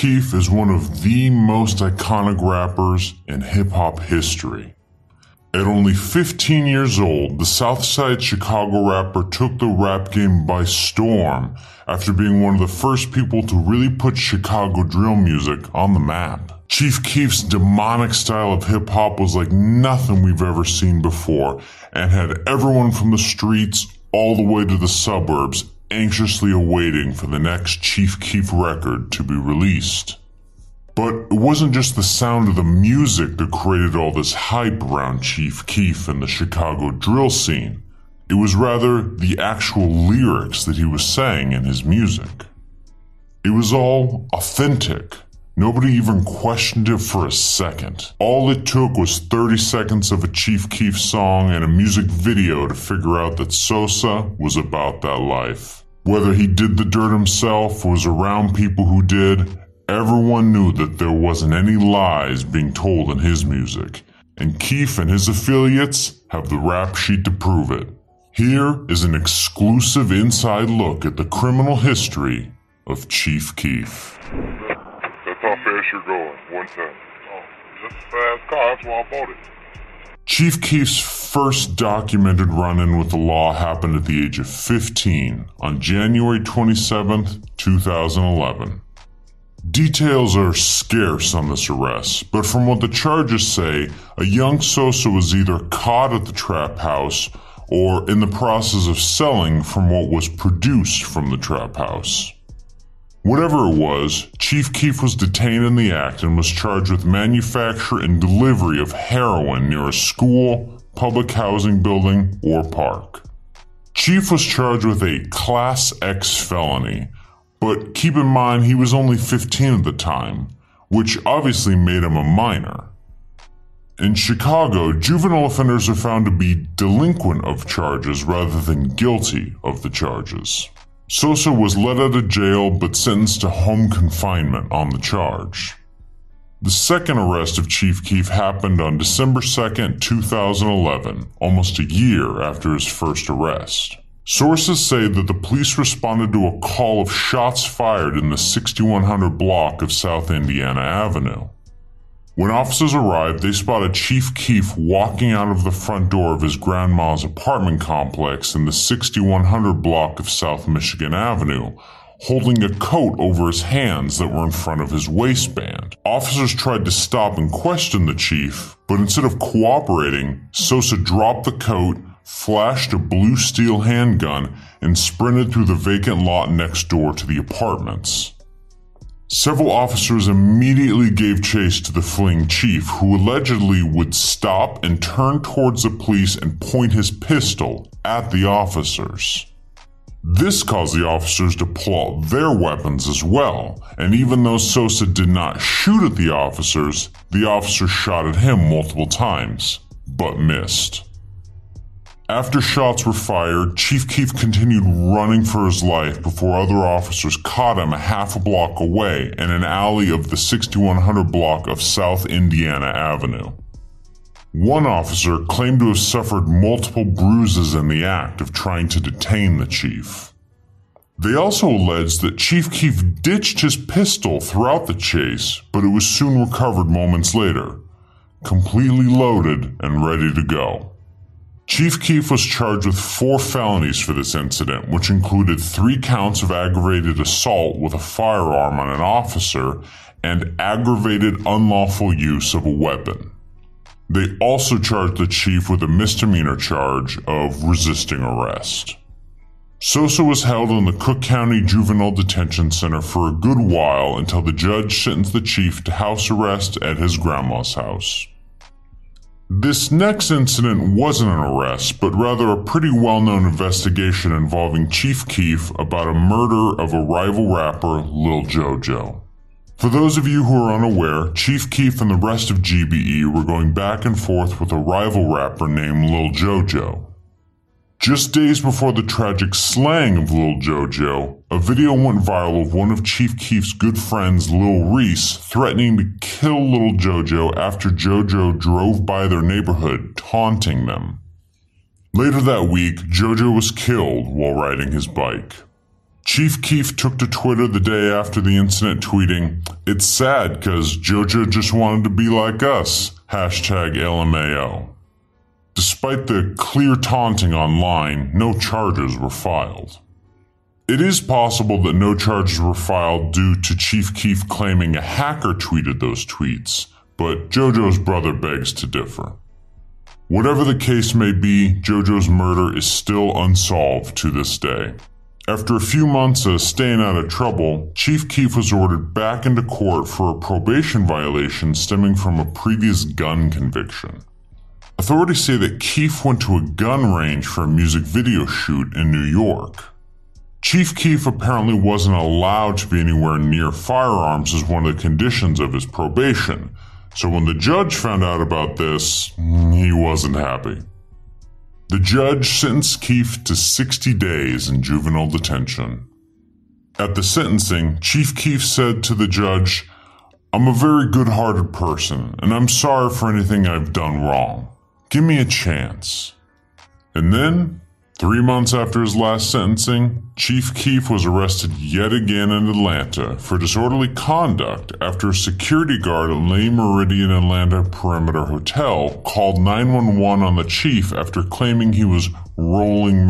Chief is one of the most iconic rappers in hip hop history. At only 15 years old, the Southside Chicago rapper took the rap game by storm after being one of the first people to really put Chicago drill music on the map. Chief Keef's demonic style of hip hop was like nothing we've ever seen before and had everyone from the streets all the way to the suburbs anxiously awaiting for the next Chief Keef record to be released. But it wasn't just the sound of the music that created all this hype around Chief Keef and the Chicago drill scene. It was rather the actual lyrics that he was saying in his music. It was all authentic. Nobody even questioned it for a second. All it took was 30 seconds of a Chief Keef song and a music video to figure out that Sosa was about that life. Whether he did the dirt himself or was around people who did, everyone knew that there wasn't any lies being told in his music. And Keef and his affiliates have the rap sheet to prove it. Here is an exclusive inside look at the criminal history of Chief Keef. One time. Oh, just a fast car. That's why I bought it. Chief Keef's first documented run in with the law happened at the age of 15 on January 27, 2011. Details are scarce on this arrest, but from what the charges say, a young Sosa was either caught at the trap house or in the process of selling from what was produced from the trap house. Whatever it was, Chief Keef was detained in the act and was charged with manufacture and delivery of heroin near a school, public housing building, or park. Chief was charged with a Class X felony, but keep in mind he was only 15 at the time, which obviously made him a minor. In Chicago, juvenile offenders are found to be delinquent of charges rather than guilty of the charges. Sosa was let out of jail but sentenced to home confinement on the charge. The second arrest of Chief Keef happened on December 2, 2011, almost a year after his first arrest. Sources say that the police responded to a call of shots fired in the 6100 block of South Indiana Avenue. When officers arrived, they spotted Chief Keef walking out of the front door of his grandma's apartment complex in the 6100 block of South Michigan Avenue, holding a coat over his hands that were in front of his waistband. Officers tried to stop and question the chief, but instead of cooperating, Sosa dropped the coat, flashed a blue steel handgun, and sprinted through the vacant lot next door to the apartments. Several officers immediately gave chase to the fleeing chief, who allegedly would stop and turn towards the police and point his pistol at the officers. This caused the officers to pull out their weapons as well, and even though Sosa did not shoot at the officers, the officers shot at him multiple times, but missed. After shots were fired, Chief Keef continued running for his life before other officers caught him a half a block away in an alley of the 6100 block of South Indiana Avenue. One officer claimed to have suffered multiple bruises in the act of trying to detain the chief. They also alleged that Chief Keef ditched his pistol throughout the chase, but it was soon recovered moments later, completely loaded and ready to go. Chief Keef was charged with four felonies for this incident, which included three counts of aggravated assault with a firearm on an officer and aggravated unlawful use of a weapon. They also charged the chief with a misdemeanor charge of resisting arrest. Sosa was held in the Cook County Juvenile Detention Center for a good while until the judge sentenced the chief to house arrest at his grandma's house. This next incident wasn't an arrest, but rather a pretty well known investigation involving Chief Keef about a murder of a rival rapper, Lil JoJo. For those of you who are unaware, Chief Keef and the rest of GBE were going back and forth with a rival rapper named Lil JoJo. Just days before the tragic slaying of Lil JoJo, a video went viral of one of Chief Keef's good friends, Lil Reese, threatening to kill Lil JoJo after JoJo drove by their neighborhood, taunting them. Later that week, JoJo was killed while riding his bike. Chief Keef took to Twitter the day after the incident tweeting, It's sad cause JoJo just wanted to be like us. Hashtag LMAO. Despite the clear taunting online, no charges were filed. It is possible that no charges were filed due to Chief Keef claiming a hacker tweeted those tweets, but JoJo's brother begs to differ. Whatever the case may be, JoJo's murder is still unsolved to this day. After a few months of staying out of trouble, Chief Keef was ordered back into court for a probation violation stemming from a previous gun conviction. Authorities say that Keef went to a gun range for a music video shoot in New York. Chief Keef apparently wasn't allowed to be anywhere near firearms as one of the conditions of his probation, so when the judge found out about this, he wasn't happy. The judge sentenced Keef to 60 days in juvenile detention. At the sentencing, Chief Keef said to the judge, I'm a very good hearted person, and I'm sorry for anything I've done wrong. Give me a chance. And then, three months after his last sentencing, Chief Keef was arrested yet again in Atlanta for disorderly conduct after a security guard at Le Méridien Atlanta Perimeter Hotel called 911 on the chief after claiming he was rolling